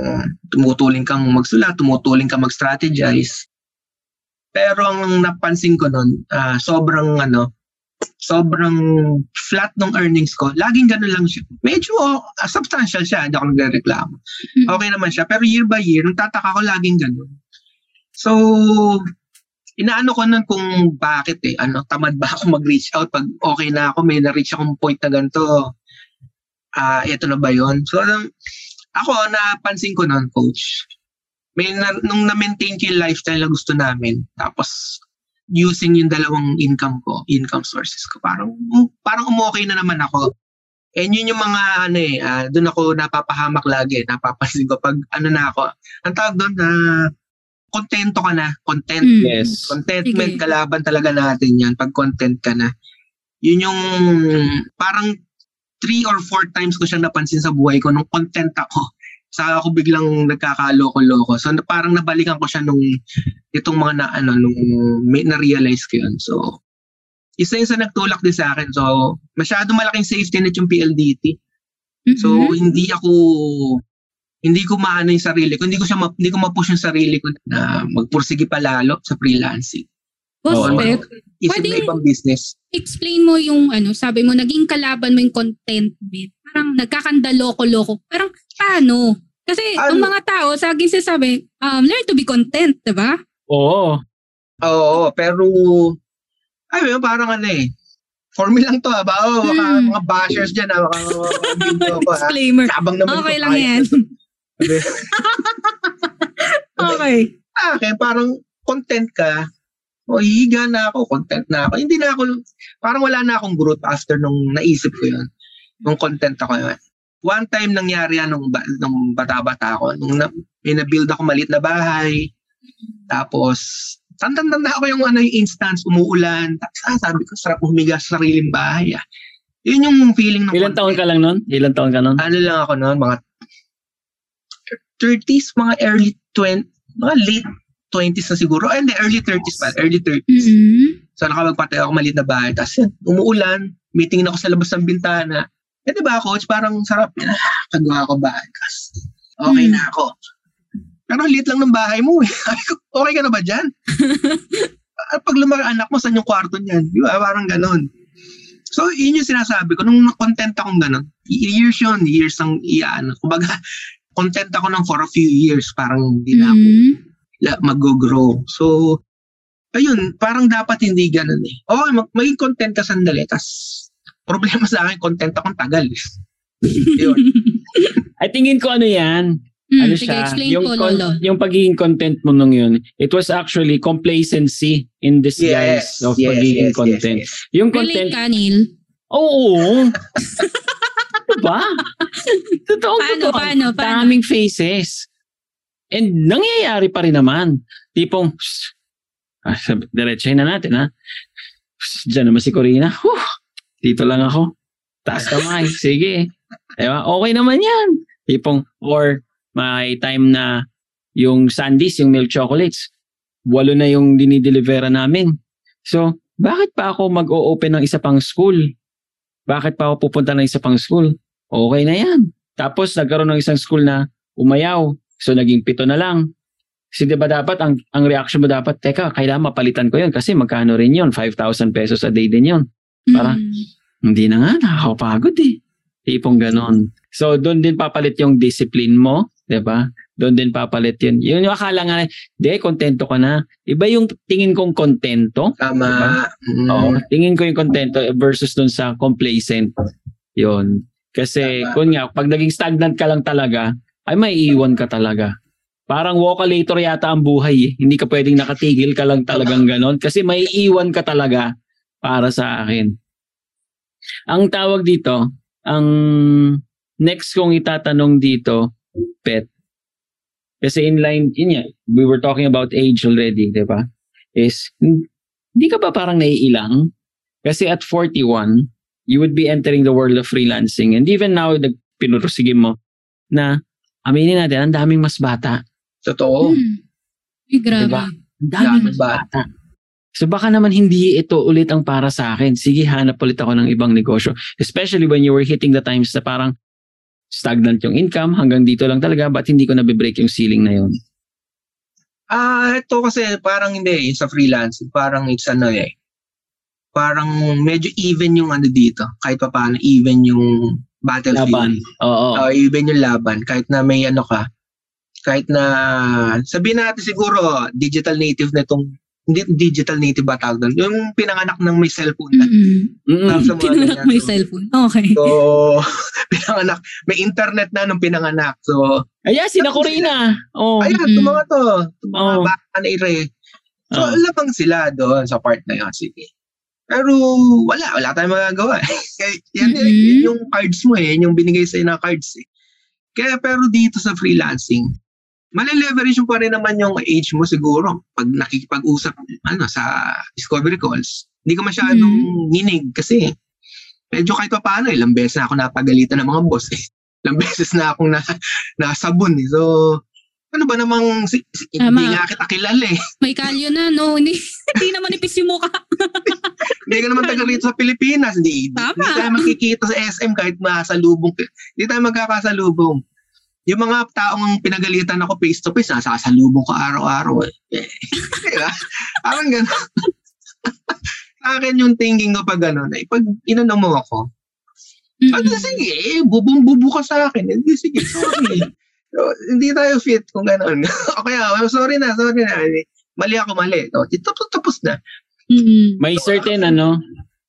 E: tumutuling kang magsulat, tumutuling kang mag-strategize. Pero ang napansin ko nun, uh, sobrang ano, sobrang flat ng earnings ko. Laging ganun lang siya. Medyo uh, substantial siya, hindi ako nagre-reklamo. Okay naman siya. Pero year by year, nagtataka ko laging ganun. So, inaano ko nun kung bakit eh. Ano, tamad ba ako mag-reach out pag okay na ako, may na-reach akong point na ganito. Ah, uh, ito na ba yon So, um, ako, napansin ko nun, coach. May na, nung na-maintain ko yung lifestyle na gusto namin, tapos using yung dalawang income ko, income sources ko, parang parang umokay na naman ako. And yun yung mga ano eh, uh, doon ako napapahamak lagi, napapansin ko pag ano na ako. Ang tawag doon na uh, kontento ka na, content.
C: Mm.
B: Yes.
E: Contentment
C: Sige.
E: kalaban talaga natin yan pag content ka na. Yun yung parang three or four times ko siya napansin sa buhay ko nung content ako. Saka ako biglang nagkakaloko-loko. So parang nabalikan ko siya nung itong mga na ano nung may, na-realize ko yun. So isa yun sa nagtulak din sa akin. So masyado malaking safety net yung PLDT. So
C: Mhm.
E: hindi ako hindi ko maano yung sarili ko, hindi ko siya ma, hindi ko ma-push yung sarili ko na magpursige pa lalo sa freelancing.
C: Boss
B: Oo.
C: Pep,
E: Isip
C: Pwede-
E: na ibang business.
C: explain mo yung ano, sabi mo, naging kalaban mo yung contentment. Parang nagkakandaloko-loko. Parang paano? Kasi
E: Ano?
C: ang mga tao, sa akin sinasabi, um, learn to be content, di ba?
B: Oo.
E: Oo, pero ay, yun, parang ano eh. For me lang to ha, ba? Oh, baka
C: Hmm.
E: mga bashers dyan ha, baka video ko ha.
C: Disclaimer.
E: Sabang naman
C: Okay
E: ko
C: lang yan. okay.
E: Akin, parang content ka. O, hihiga na ako, content na ako. Hindi na ako, parang wala na akong growth after nung naisip ko yun. Nung content ako yun. One time nangyari yan nung, ba- nung bata-bata ako. Nung na, may na-build ako maliit na bahay. Tapos, tanda-tanda ako yung ano yung instance, umuulan. Tapos, ah, sabi ko, sarap humiga sa sariling bahay. Ah. Yun yung feeling ng
B: Ilan taon ka lang nun? Ilan taon ka nun?
E: ano lang ako noon, mga 30s, mga early 20, mga late 20s na siguro. Ay, hindi, early 30s pa. Early 30s.
C: Mhm.
E: So, nakapagpatay ako maliit na bahay. Tapos, umuulan. Meeting ako sa labas ng bintana. Eh, di ba, coach? Parang sarap. Ah, kagawa ko bahay. Tapos, okay
C: Hmm.
E: na ako. Pero liit lang ng bahay mo. eh. Okay ka na ba dyan? At pag lumaki anak mo, saan yung kwarto niyan? Di ba? Parang ganon. So, yun yung sinasabi ko. Nung content akong ganon, years yun, years ang iyan. Kumbaga, content ako ng for a few years. Parang hindi na ako
C: Mhm.
E: la- mag-grow. So, ayun, parang dapat hindi ganun eh. Okay, mag- maging content ka sandali. Tapos, problema sa akin, content akong tagal. eh. yun.
B: I tingin ko ano yan.
C: Mm,
B: ano
C: sige,
B: siya? yung,
C: po,
B: con-
C: Lolo.
B: yung pagiging content mo nung yun, it was actually complacency in disguise of pagiging content.
E: yes.
B: Yung
C: Relate
B: content,
C: ka, Neil.
B: oo. diba? Totoo,
C: Paano,
B: totoo.
C: paano, paano?
B: Daming faces. And nangyayari pa rin naman. Tipong, "Psst, ah, diretsahin na natin ha. Psst, Diyan naman si Corina. Huh, dito lang ako. Taas kamay. Sige. Diba? Okay naman yan. Tipong, or may time na yung sandies, yung milk chocolates, walo na yung dinideliveran namin. So, bakit pa ako mag-o-open ng isa pang school? Bakit pa ako pupunta ng isa pang school? Okay na yan. Tapos, nagkaroon ng isang school na umayaw. So, naging pito na lang. Kasi di ba dapat, ang, ang reaction mo dapat, teka, kailangan mapalitan ko yun kasi magkano rin yun? 5,000 pesos a day din yun. Para-
C: Mm.
B: Hindi na nga, nakakapagod eh. Tipong ganon. So, doon din papalit yung discipline mo, di ba? Doon din papalit yun. Yun yung akala nga, di, kontento ka na. Iba yung tingin kong kontento.
E: Tama. Mm.
B: Oo, tingin ko yung kontento versus doon sa complacent. Yun. Kasi,
E: Tama.
B: kung nga, pag naging stagnant ka lang talaga, ay may iwan ka talaga. Parang walkalator yata ang buhay eh. Hindi ka pwedeng nakatigil ka lang talagang ganon. Kasi may iwan ka talaga para sa akin. Ang tawag dito, ang next kong itatanong dito, pet. Kasi in line, yun nga, we were talking about age already, di ba? Is, hindi ka ba parang naiilang? Kasi at 41, you would be entering the world of freelancing. And even now, nag- pinurusige mo na aminin natin, ang daming mas bata.
E: Totoo.
C: Hmm. Ay, grabe.
B: Diba? Ang daming
E: Daming
B: mas bata. So baka naman hindi ito ulit ang para sa akin. Sige, hanap ulit ako ng ibang negosyo. Especially when you were hitting the times na parang stagnant yung income, hanggang dito lang talaga, ba't hindi ko nabibreak yung ceiling na yun?
E: Ah, ito kasi parang hindi eh, sa freelance, parang it's ano eh. Parang medyo even yung ano dito, kahit pa paano even yung battlefield.
B: Laban. Oo.
E: Oh, even yung laban kahit na may ano ka. Kahit na sabihin natin siguro digital native na itong digital native ba tawag doon? Yung pinanganak ng may cellphone na.
C: Mm-mm.
E: Tapos ganyan.
C: mo yung cellphone. Okay.
E: So, pinanganak. May internet na nung pinanganak. So,
B: Ayan, sina Corina. Oh.
E: ayan,
C: Mm.
E: itong mga to. Mga
B: Oo.
E: bata na ire. So,
B: Oo.
E: labang sila doon sa part na yun. Sige. Pero wala, wala tayong magagawa. Kaya yan,
C: Mhm.
E: yun yung cards mo eh, yun yung binigay sa'yo na cards eh. Kaya pero dito sa freelancing, mali-leverage mo pa rin naman yung age mo siguro pag nakikipag-usap ano, sa discovery calls. Hindi ka masyadong nginig kasi medyo kahit pa paano, ilang beses na ako napagalitan ng mga boss eh. Ilang beses na akong na, nasabon eh. So, ano ba namang, si, si, hindi nga kita kilala eh.
C: May kalyo na, no? Hindi, hindi naman ipis yung mukha.
E: Hindi ka naman taga rito sa Pilipinas. Hindi,
C: Tama.
E: hindi tayo makikita sa SM kahit masalubong. Hindi tayo magkakasalubong. Yung mga taong pinagalitan ako face to face, nasasalubong ko araw-araw. Eh. diba? Parang gano'n. sa akin yung thinking ko pag gano'n, eh, pag inano mo ako,
C: Mm-mm.
E: ano sige, eh, bubong-bubu ka sa akin. Hindi, sige, sorry. so, hindi tayo fit kung gano'n. o kaya, oh, sorry na, sorry na. Mali ako, mali. No, tapos, tapos na.
C: Mm-mm.
B: May certain ano,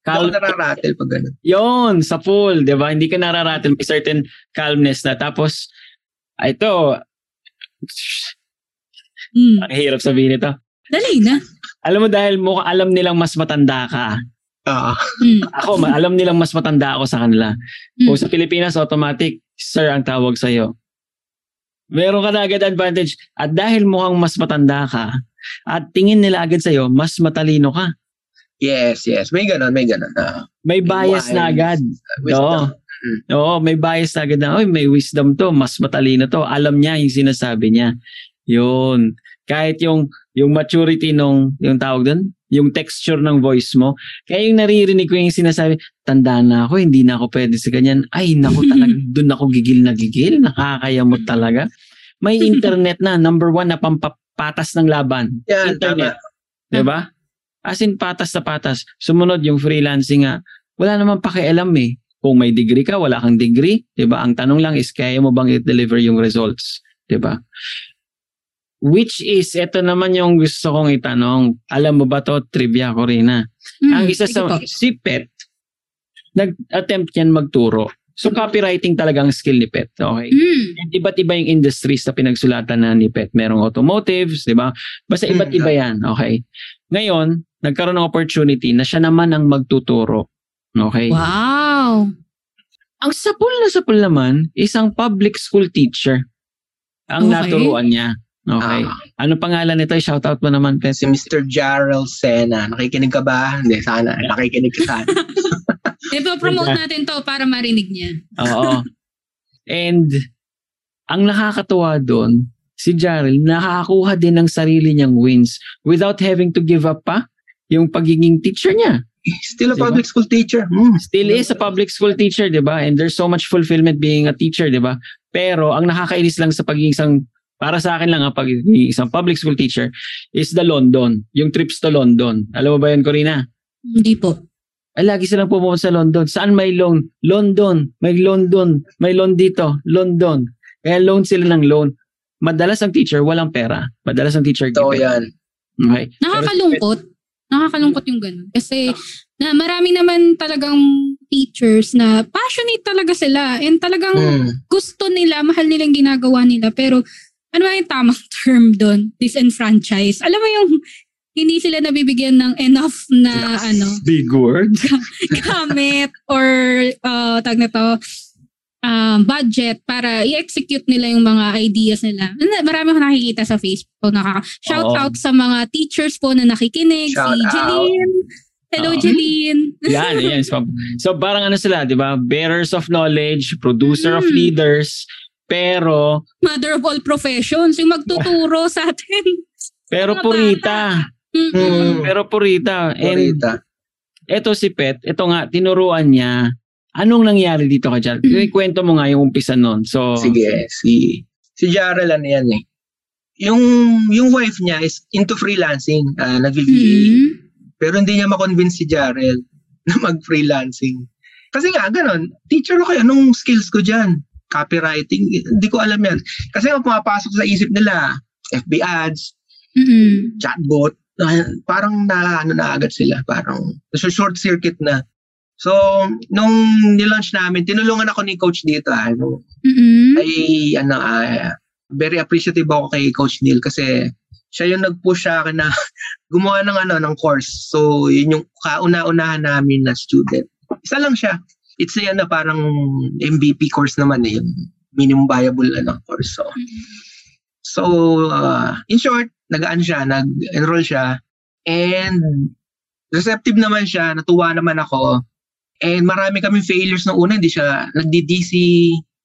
E: Ako
B: cal-
E: nararatel pag gano'n.
B: yon sa full, 'di ba? Hindi ka nararatel, may certain calmness na tapos ito
C: Mm.
B: ang hirap sabihin ito.
C: Dali na.
B: Alam mo dahil mukha alam nilang mas matanda ka.
E: Oo.
C: Mm.
B: Ako, ma- alam nilang mas matanda ako sa kanila.
C: Mm.
B: O sa Pilipinas, automatic, sir ang tawag sa'yo. Meron ka na agad advantage. At dahil mukhang mas matanda ka, at tingin nila agad sa'yo, mas matalino ka.
E: Yes, yes. May ganon, may ganon. Ah,
B: May bias na
E: Wise.
B: agad.
E: Wisdom.
B: Oo, may bias na agad na, oy, may wisdom to, mas matalino to. Alam niya yung sinasabi niya. Yun. Kahit yung yung maturity nung yung tawag doon, yung texture ng voice mo. Kaya yung naririnig ko yung sinasabi, tanda na ako, hindi na ako pwede sa ganyan. Ay, naku talaga, doon ako gigil na gigil. Nakakayamot talaga. May internet na, number one na pampapatas ng laban.
E: Yan,
B: internet.
E: tama.
B: 'Di ba? As in patas na patas. Sumunod yung freelancing nga, wala naman pakialam eh. Kung may degree ka, wala kang degree, 'di ba? Ang tanong lang is kaya mo bang i-deliver yung results, 'di ba? Which is ito naman yung gusto kong itanong. Alam mo ba to trivia ko rin na.
C: Mm.
B: Ang isa sa
C: po.
B: si Pet nag-attempt yan magturo. So copywriting talagang skill ni Pet, okay?
C: Mm.
B: And iba't iba yung industries na pinagsulatan na ni Pet. Merong automotives, di ba? Basta iba't
E: Mm.
B: iba yan, okay? Ngayon, nagkaroon ng opportunity na siya naman ang magtuturo. Okay?
C: Wow.
B: Ang sapul na sapul naman, isang public school teacher ang
C: Okay.
B: naturuan niya. Okay.
E: Ah,
B: Ano pangalan nito? Shoutout mo naman, Pet.
E: si Mr. Jarrell Sena. Nakikinig ka ba? Hindi, sana. Nakikinig ka sana.
C: Ipo-promote natin to para marinig niya.
B: Oo. And ang nakakatuwa doon, si Jarrell nakakakuha din ng sarili niyang wins without having to give up pa yung pagiging teacher niya.
E: Still a
B: Diba?
E: public school teacher. Hmm.
B: Still is a public school teacher, 'di ba? And there's so much fulfillment being a teacher, 'di ba? Pero ang nakakainis lang sa pagiging isang para sa akin lang ang pagiging isang public school teacher is the London, yung trips to London. Alam mo ba 'yun, Corina?
C: Hindi po.
B: Ay, lagi silang pumunta sa London. Saan may loan? London. May London. May loan dito. London. Kaya loan sila ng loan. Madalas ang teacher, walang pera. Madalas ang teacher,
E: So,
B: given.
E: yan.
B: Okay.
C: Nakakalungkot. Nakakalungkot yung ganun. Kasi na marami naman talagang teachers na passionate talaga sila and talagang
E: Mm.
C: gusto nila, mahal nila yung ginagawa nila. Pero ano ba yung tamang term doon? Disenfranchise. Alam mo yung hindi sila nabibigyan ng enough na ano
B: Big word.
C: gamit or uh, tag na to um, budget para i-execute nila yung mga ideas nila. Na- Marami akong nakikita sa Facebook. Nakaka- shout
B: Oo.
C: out sa mga teachers po na nakikinig.
E: Shout
C: si
E: out.
C: Jeline. Hello,
B: Oo.
C: Jeline.
B: Yan, yan. So, so parang ano sila, di ba? Bearers of knowledge, producer of
C: Mm.
B: leaders, pero,
C: Mother of all professions. Yung magtuturo sa atin.
B: pero
C: Mga
B: purita.
C: Mm-mm.
E: Mm.
B: Pero purita. And
E: Corita.
B: eto si Pet, ito nga, tinuruan niya. Anong nangyari dito ka dyan?
C: Mm.
B: Kwento mo nga yung umpisa nun. So,
E: Sige, si si Jarrell ano yan eh. Yung yung wife niya is into freelancing, uh, nag-VA.
C: Mm.
E: Pero hindi niya ma-convince si Jarrell na mag-freelancing. Kasi nga, ganun, teacher ako, anong skills ko dyan? Copywriting, hindi ko alam yan. Kasi nga pumapasok sa isip nila, FB ads,
C: Mm-mm.
E: chatbot, ah, parang na, ano na agad sila, parang short circuit na. So, nung nilaunch namin, tinulungan ako ni coach dito, ano,
C: Mm-mm.
E: ay ano ah, very appreciative ako kay Coach Neil kasi siya yung nag-push sa akin na gumawa ng ano ng course. So yun yung kauna-unahan namin na student. Isa lang siya. It's a ano, parang MVP course naman eh, yung minimum viable ano course. So, so uh, in short, nagaan siya, nag-enroll siya and receptive naman siya, natuwa naman ako. And marami kaming failures nung una, hindi siya nagdi-DC,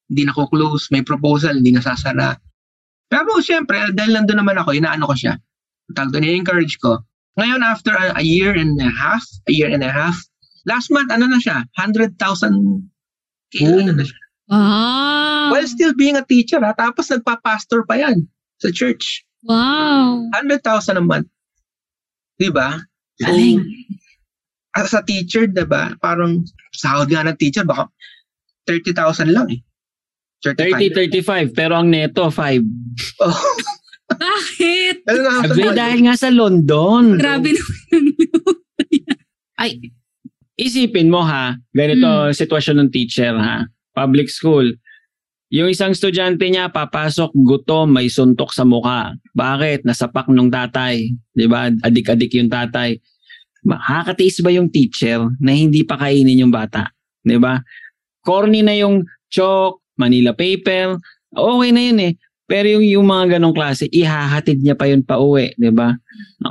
E: hindi na close, may proposal, hindi nasasara. Pero syempre, dahil nandun naman ako, inaano ko siya. Tawag doon, encourage ko. Ngayon, after a, a year and a half, a year and a half, last month, ano na siya? 100,000
B: Oh.
E: ano na siya.
C: Wow.
E: While still being a teacher, ha? Tapos nagpa-pastor pa yan sa church.
C: Wow.
E: 100,000 a month. Di ba? So,
B: Galing.
E: as a teacher, di ba? Parang sahod nga ng teacher, baka 30,000 lang eh. 35.
B: 30-35, pero ang neto, 5.
E: Oh,
C: Bakit?
E: ano na
B: Sabi, dahil nga sa London.
C: Grabe naman yun.
B: Ay, isipin mo ha, ganito
C: Hmm.
B: sitwasyon ng teacher ha, public school. Yung isang estudyante niya papasok gutom, may suntok sa mukha. Bakit? Nasapak nung tatay, 'di ba? Adik-adik yung tatay. Makakatiis ba yung teacher na hindi pa kainin yung bata? 'Di ba? Corny na yung chalk, Manila paper, okay na yun eh. Pero yung, yung mga ganong klase, ihahatid niya pa yun pa uwi, 'di ba?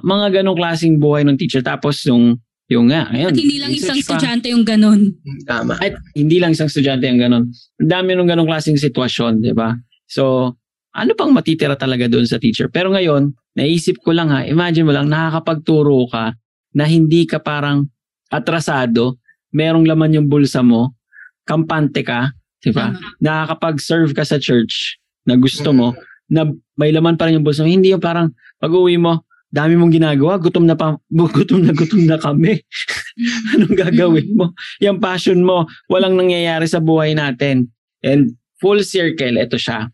B: Mga ganong klaseng buhay ng teacher. Tapos yung yung nga, ayun.
C: At hindi lang isang
B: pa.
C: estudyante yung ganun.
E: Tama.
B: At hindi lang isang estudyante ang ganun. Ang dami nung ganong klaseng sitwasyon, di ba? So, ano pang matitira talaga doon sa teacher? Pero ngayon, naisip ko lang ha, imagine mo lang, nakakapagturo ka na hindi ka parang atrasado, merong laman yung bulsa mo, kampante ka, di ba?
C: Tama.
B: Nakakapag-serve ka sa church na gusto mo, na may laman pa rin yung bulsa mo. Hindi yung parang pag-uwi mo, dami mong ginagawa, gutom na pa, gutom na gutom na kami. Anong gagawin mo? Yung passion mo, walang nangyayari sa buhay natin. And full circle, ito siya.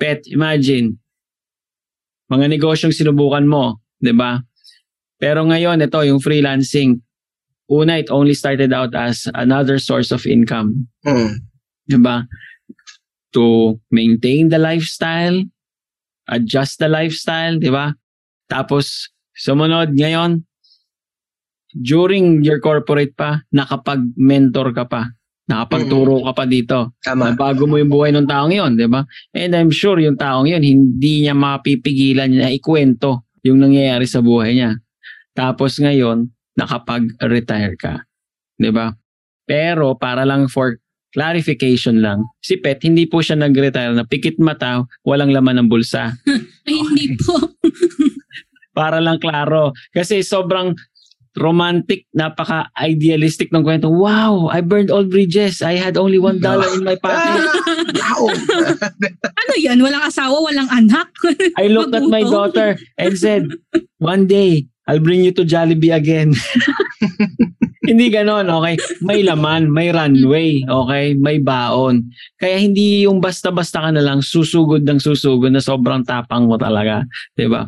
B: Pet, imagine, mga negosyong sinubukan mo, di ba? Pero ngayon, ito, yung freelancing, una, it only started out as another source of income.
E: Hmm.
B: Di ba? To maintain the lifestyle, adjust the lifestyle, di ba? Tapos, sumunod ngayon, during your corporate pa, nakapag-mentor ka pa. Nakapagturo ka pa dito.
E: Tama.
B: Bago mo yung buhay ng taong yon, di ba? And I'm sure yung taong yon hindi niya mapipigilan na ikwento yung nangyayari sa buhay niya. Tapos ngayon, nakapag-retire ka. Di ba? Pero para lang for clarification lang, si Pet hindi po siya nag-retire na pikit mata, walang laman ng bulsa.
C: Ay, hindi po.
B: Para lang klaro. Kasi sobrang romantic, napaka-idealistic ng kwento. Wow, I burned all bridges. I had only one dollar in my pocket.
E: Wow.
C: Ano yan? Walang asawa, walang anak.
B: I looked at my daughter and said, one day, I'll bring you to Jollibee again. hindi ganon, okay? May laman, may runway, okay? May baon. Kaya hindi yung basta-basta ka na lang susugod ng susugod na sobrang tapang mo talaga. 'di ba?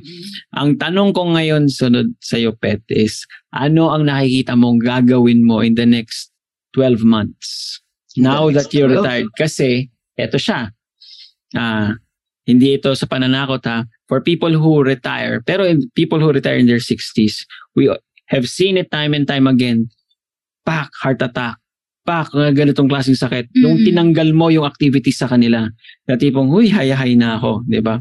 B: Ang tanong ko ngayon sunod sa iyo, Pet, is ano ang nakikita mong gagawin mo in the next 12 months. Now that you're retired. Kasi, eto siya. Ah, hindi ito sa pananakot ha. For people who retire, pero in- people who retire in their 60s, we have seen it time and time again. Pak, heart attack. Pak, mga ganitong klaseng sakit. Nung
C: Mm.
B: tinanggal mo yung activities sa kanila, na tipong, huy, hayahay na ako, di ba?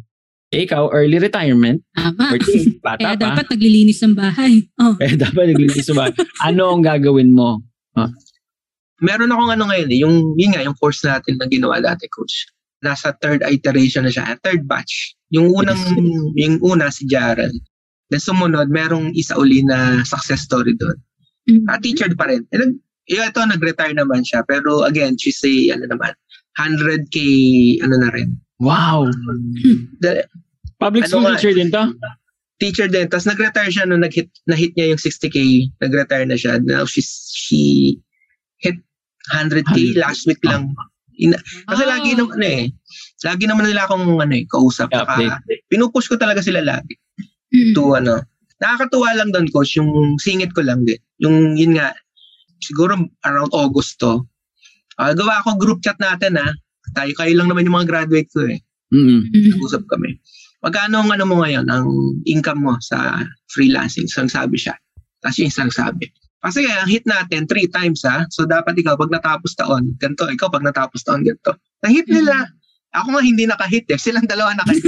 B: Eh, ikaw, early retirement,
C: Tama.
B: 40, bata
C: Kaya
B: pa.
C: dapat naglilinis ng bahay. Oh.
B: Eh, dapat naglinis ba? Ano ang gagawin mo?
E: meron akong ano ngayon eh, yung, yun nga, yung course natin na ginawa dati, coach. Nasa third iteration na siya, third batch. Yung unang, yung una si Jared. Then sumunod, merong isa uli na success story doon.
C: Mm.
E: Ah, teacher pa rin. Eh, nag, ito, nag-retire naman siya. Pero again, she's a, ano naman, 100k, ano na rin.
B: Wow!
E: The,
B: Public
E: Ano
B: school
E: nga?
B: teacher din to?
E: teacher din. Tapos nag-retire siya nung nag-hit, na-hit niya yung 60k. Nag-retire na siya. Now she's, she hit 100k last week lang. Ina- kasi
C: Wow.
E: lagi naman eh. Lagi naman nila akong ano eh, kausap. Saka,
B: Update.
E: pinupush ko talaga sila lagi.
C: Mm.
E: To ano. Nakakatuwa lang doon, coach, yung singit ko lang din. Yung, yun nga, siguro around August to. Ah, gawa ako group chat natin ha. Tayo, kayo lang naman yung mga graduate ko eh.
B: Mm-mm.
C: Mm.
E: Usap kami. Magkano ang ano mo ngayon, ang income mo sa freelancing? So, sabi siya. Tapos yung isang sabi. Kasi ang hit natin three times ha. So, dapat ikaw pag natapos taon, ganito. Ikaw pag natapos taon, ganito. Na-hit nila. Ako nga hindi nakahit eh. Silang dalawa nakahit.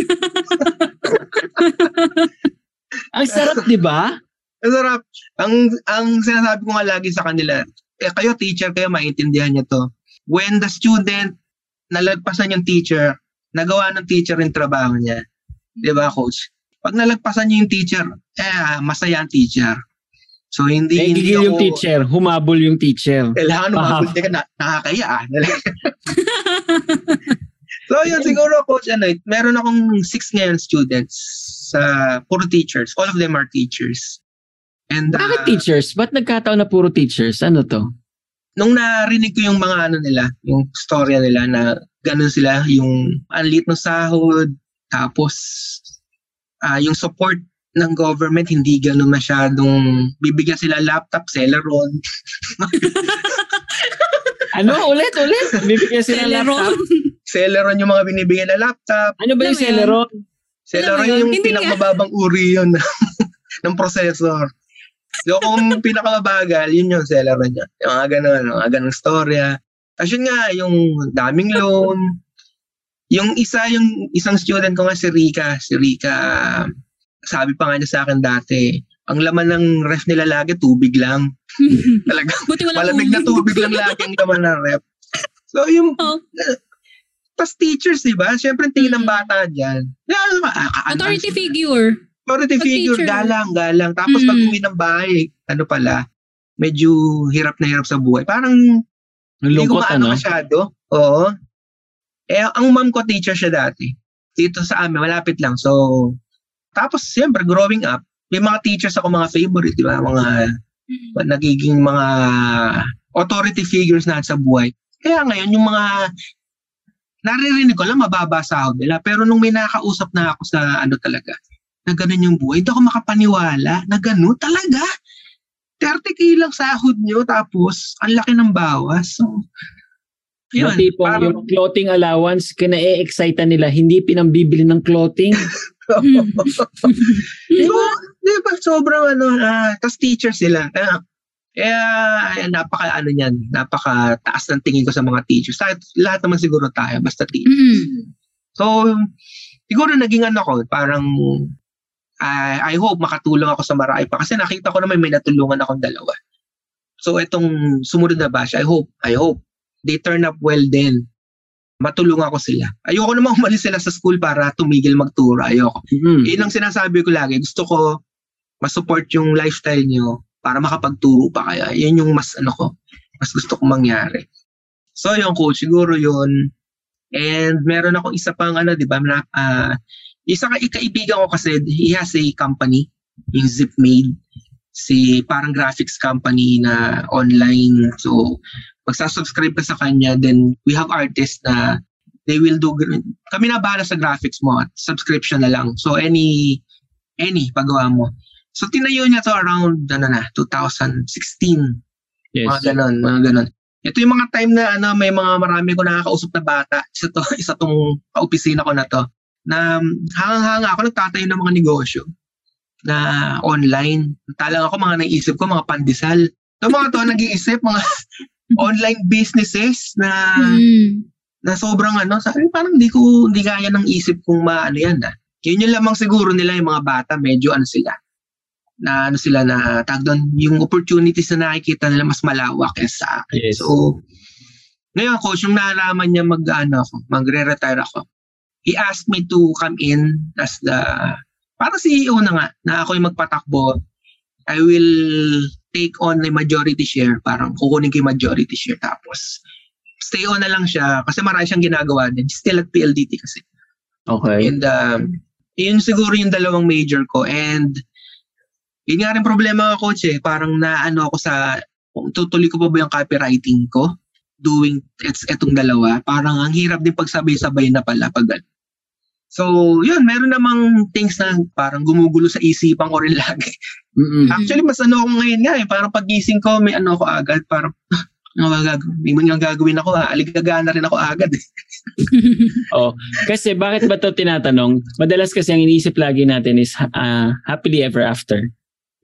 B: Ang sarap, di ba?
E: Ang sarap. Ang, ang sinasabi ko nga lagi sa kanila, eh, kayo teacher, kayo maintindihan niyo to. When the student nalagpasan yung teacher, nagawa ng teacher yung trabaho niya. Di ba, coach? Pag nalagpasan niyo yung teacher, eh, masaya ang teacher. So, hindi, hindi
B: Nagigil yung
E: ako-
B: teacher, humabol yung teacher.
E: Kailangan
B: Mahab-
E: umabot ka na, nakakaya ah. so, yun, siguro, coach, ano, eh, meron akong six ngayon students sa puro teachers. All of them are teachers. And,
B: Bakit
E: ah,
B: teachers? Ba't nagkataon na puro teachers? Ano to?
E: nung narinig ko yung mga ano nila, yung storya nila na ganun sila, yung anlit ng sahod, tapos ah yung support ng government hindi ganun masyadong bibigyan sila laptop, Celeron.
B: Ano? Ulit, ulit? Bibigyan sila ng
C: Celeron.
B: laptop?
E: Celeron yung mga binibigyan na laptop.
B: Ano ba yung
C: yun?
B: Celeron?
E: Celeron
C: yun?
E: yung
C: Hindi
E: pinakamababang uri yun ng processor. So kung pinakamabagal, yun yung Celeron niya. Yung mga ganun, mga ganun storya. Tapos yun nga, yung daming loan. Yung isa, yung isang student ko nga si Rika, si Rika, sabi pa nga niya sa akin dati, ang laman ng ref nila lagi, tubig lang. Talaga,
C: Buti walang
E: malamig na tubig lang lagi ang laman ng ref. So yung,
C: Oh.
E: tas teachers, di ba? Siyempre, tingin ng bata dyan. Yan, ah,
C: Authority figure.
E: Authority
C: Pag
E: figure,
C: teacher.
E: galang, galang. Tapos
C: Mm.
E: pag uwi ng bahay, ano pala, medyo hirap na hirap sa buhay. Parang
B: Ang
E: hindi ko maano
B: ano?
E: masyado. Oo. Eh, ang mom ko teacher siya dati. Dito sa amin, malapit lang. So, tapos siyempre, growing up, may mga teachers ako mga favorite, di ba? Mga nagiging mga authority figures na sa buhay. Kaya ngayon, yung mga naririnig ko lang mababa sahod nila. Pero nung may nakausap na ako sa ano talaga, na ganun yung buhay, hindi ako makapaniwala na ganun talaga. 30k lang sahod nyo, tapos ang laki ng bawas. So,
B: Yung
E: yun,
B: tipong
E: parang,
B: yung clothing allowance, kina-excite nila, hindi pinambibili ng clothing.
E: di ba, di ba sobrang ano, ah, tas teacher sila. Kaya, kaya ay, napaka ano niyan, napaka taas ng tingin ko sa mga teachers. Lahat, lahat naman siguro tayo, basta teachers.
C: Mm.
E: So, siguro naging ano ko, parang I, I hope makatulong ako sa marami pa. Kasi nakita ko naman may natulungan akong dalawa. So, itong sumunod na batch, I hope, I hope, they turn up well din. Matulungan ko sila. Ayoko naman umalis sila sa school para tumigil magturo. Ayoko.
B: Mm.
E: Yun ang sinasabi ko lagi. Gusto ko masupport yung lifestyle nyo para makapagturo pa kaya. Yun yung mas ano ko, mas gusto kong mangyari. So yung coach, siguro yun. And meron akong isa pang ano, di ba? Ah, isa ka ikaibigan ko kasi he has a company, yung Zipmade. Si parang graphics company na online. So magsasubscribe ka sa kanya, then we have artists na they will do kami na bahala sa graphics mo at subscription na lang. So any any pagawa mo. So tinayo niya to around ano na 2016
B: Yes.
E: mga ganon, mga ganon. ito yung mga time na ano, may mga marami ko nakakausap na bata. Isa to, isa tong kaopisina ko na to. Na hangang-hanga ako nagtatayo ng mga negosyo na online. Talang ako mga naisip ko, mga pandesal. So mga to, nag-iisip, mga online businesses na
C: Mm.
E: na sobrang ano, sabi parang hindi ko hindi kaya ng isip kung maano yan ah. Yun yung lamang siguro nila yung mga bata, medyo ano sila. Na ano sila na tag doon, yung opportunities na nakikita nila mas malawak kaysa sa akin.
B: Yes.
E: So, ngayon coach, yung nalaman niya mag ano ako, magre-retire ako. He asked me to come in as the parang CEO na nga, na ako yung magpatakbo. I will take on a majority share, parang kukunin ko yung majority share tapos stay on na lang siya kasi marami siyang ginagawa din. Still at PLDT kasi.
B: Okay.
E: And um, yun siguro yung dalawang major ko. And yun nga rin problema ko, coach eh. Parang naano ako sa, tutuloy ko pa ba yung copywriting ko? Doing it's etong dalawa. Parang ang hirap din pagsabay-sabay na pala pag. So, yun, meron namang things na parang gumugulo sa isipan ko rin lagi.
B: Mm-mm.
E: Actually, mas ano ako ngayon nga eh. Parang pagising ko, may ano ako agad. Parang, ano ba gagawin? May mga gagawin ako ha. Aligagana rin ako agad eh.
B: Oh, kasi bakit ba to tinatanong? Madalas kasi ang iniisip lagi natin is ah, happily ever after.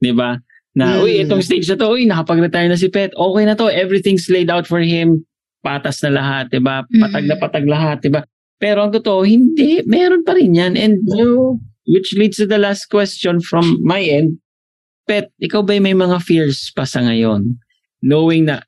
B: 'Di ba? Na,
E: Hmm.
B: uy, itong stage na to, uy, nakapag-retire na si Pet. Okay na to, everything's laid out for him. Patas na lahat, 'di ba? Patag na patag lahat, 'di ba? Pero ang totoo, hindi, meron pa rin 'yan. And you, which leads to the last question from my end. Pet, ikaw ba may mga fears pa sa ngayon? Knowing na,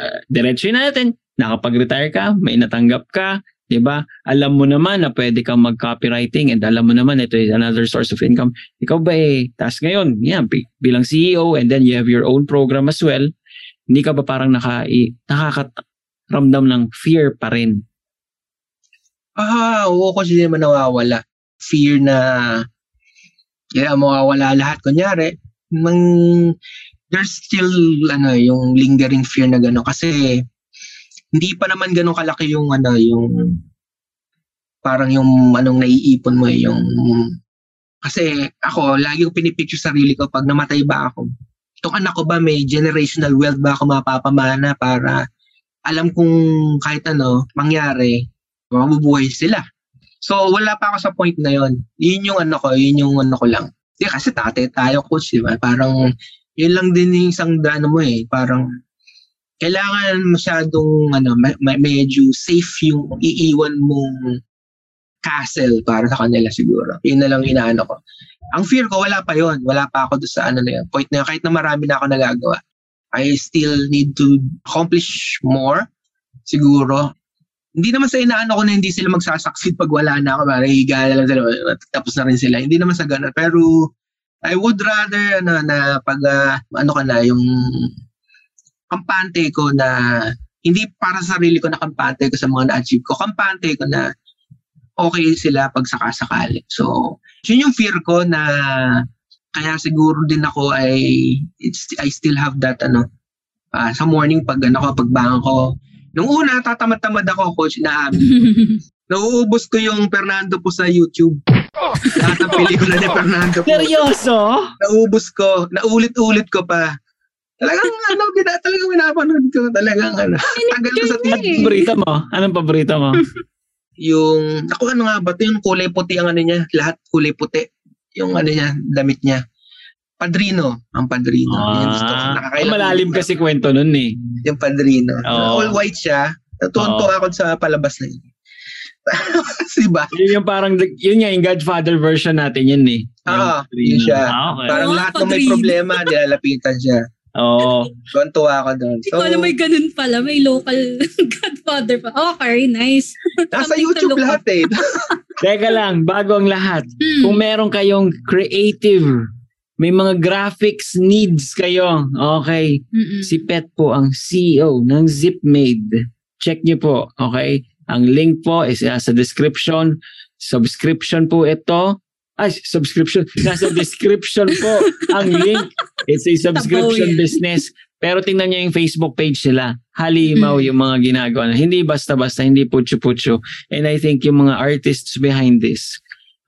B: uh, diretso na natin, nakapag-retire ka, may natanggap ka, 'di ba? Alam mo naman na pwede kang mag-copywriting and alam mo naman ito is another source of income. Ikaw ba eh, task ngayon, bi- bilang CEO and then you have your own program as well, hindi ka ba parang naka, nakakaramdam ng fear pa rin?
E: Ah, oo, kasi hindi naman nawawala. Fear na, kaya mawawala lahat. Kunyari, mang, there's still, ano, yung lingering fear na gano'n. Kasi, hindi pa naman gano'n kalaki yung, ano, yung, parang yung, anong naiipon mo, eh, yung, kasi ako, lagi ko pinipicture sarili ko pag namatay ba ako. Itong anak ko ba, may generational wealth ba ako mapapamana para alam kong kahit ano, mangyari, mabubuhay sila. So, wala pa ako sa point na yon. Yun yung ano ko, yun yung ano ko lang. Di kasi tate tayo coach, di ba? Parang, yun lang din yung isang ano mo eh. Parang, kailangan masyadong, ano, ma- medyo safe yung iiwan mong castle para sa kanila siguro. Yun na lang inaano ko. Ang fear ko, wala pa yon Wala pa ako doon sa ano na yun. Point na yun. Kahit na marami na ako nagagawa. I still need to accomplish more siguro hindi naman sa inaano ko na hindi sila magsasucceed pag wala na ako. Parang higa na lang sila. Tapos na rin sila. Hindi naman sa ganun. Pero I would rather ano, na pag ah, ano ka na, yung kampante ko na hindi para sa sarili ko na kampante ko sa mga na-achieve ko. Kampante ko na okay sila pag sakasakali. So, yun yung fear ko na kaya siguro din ako ay it's, I still have that ano ah, sa morning pag ano ko pag bangon ko Nung una, tatamad-tamad ako, coach, na Nauubos ko yung Fernando po sa YouTube. Lahat ng pelikula ni Fernando po.
B: Seryoso?
E: Naubos ko. Naulit-ulit ko pa. Talagang ano, gina, talagang pinapanood ko. Talagang ano. Tagal ko sa
B: Anong
E: TV.
B: paborito mo? Anong paborito mo?
E: Yung, ako ano nga ba, ito yung kulay puti ang ano niya. Lahat kulay puti. Yung ano niya, damit niya. Padrino. Ang Padrino. Yun, gusto ko.
B: Ah,
E: Nakakailang
B: malalim
E: na.
B: kasi kwento nun eh.
E: Yung Padrino.
B: Oo.
E: All white siya. Natuto ako sa palabas na yun. diba?
B: Yun yung parang, yun nga, yung Godfather version natin yun eh. Yung
E: Oo,
B: Trino.
E: yun siya.
B: Ah, okay.
E: Parang
C: Oo,
E: lahat ng may problema, nilalapitan siya.
B: Oo.
E: Tuwan-tuwa ako doon.
C: Hindi ko alam may ganun pala. May local godfather pa. Okay, nice.
E: nasa YouTube lahat eh.
B: Teka lang, bago ang lahat.
C: Hmm.
B: Kung meron kayong creative, may mga graphics needs kayo, okay,
C: Mm-mm.
B: si Pet po ang CEO ng Zipmade. Check niyo po, okay? Ang link po is uh, sa description. Subscription po ito. Ay, subscription. Nasa description po ang link. It's a subscription business. Pero tingnan niyo yung Facebook page nila. Halimaw
C: Mm.
B: yung mga ginagawa. na. Hindi basta-basta, hindi putyo-putyo. And I think yung mga artists behind this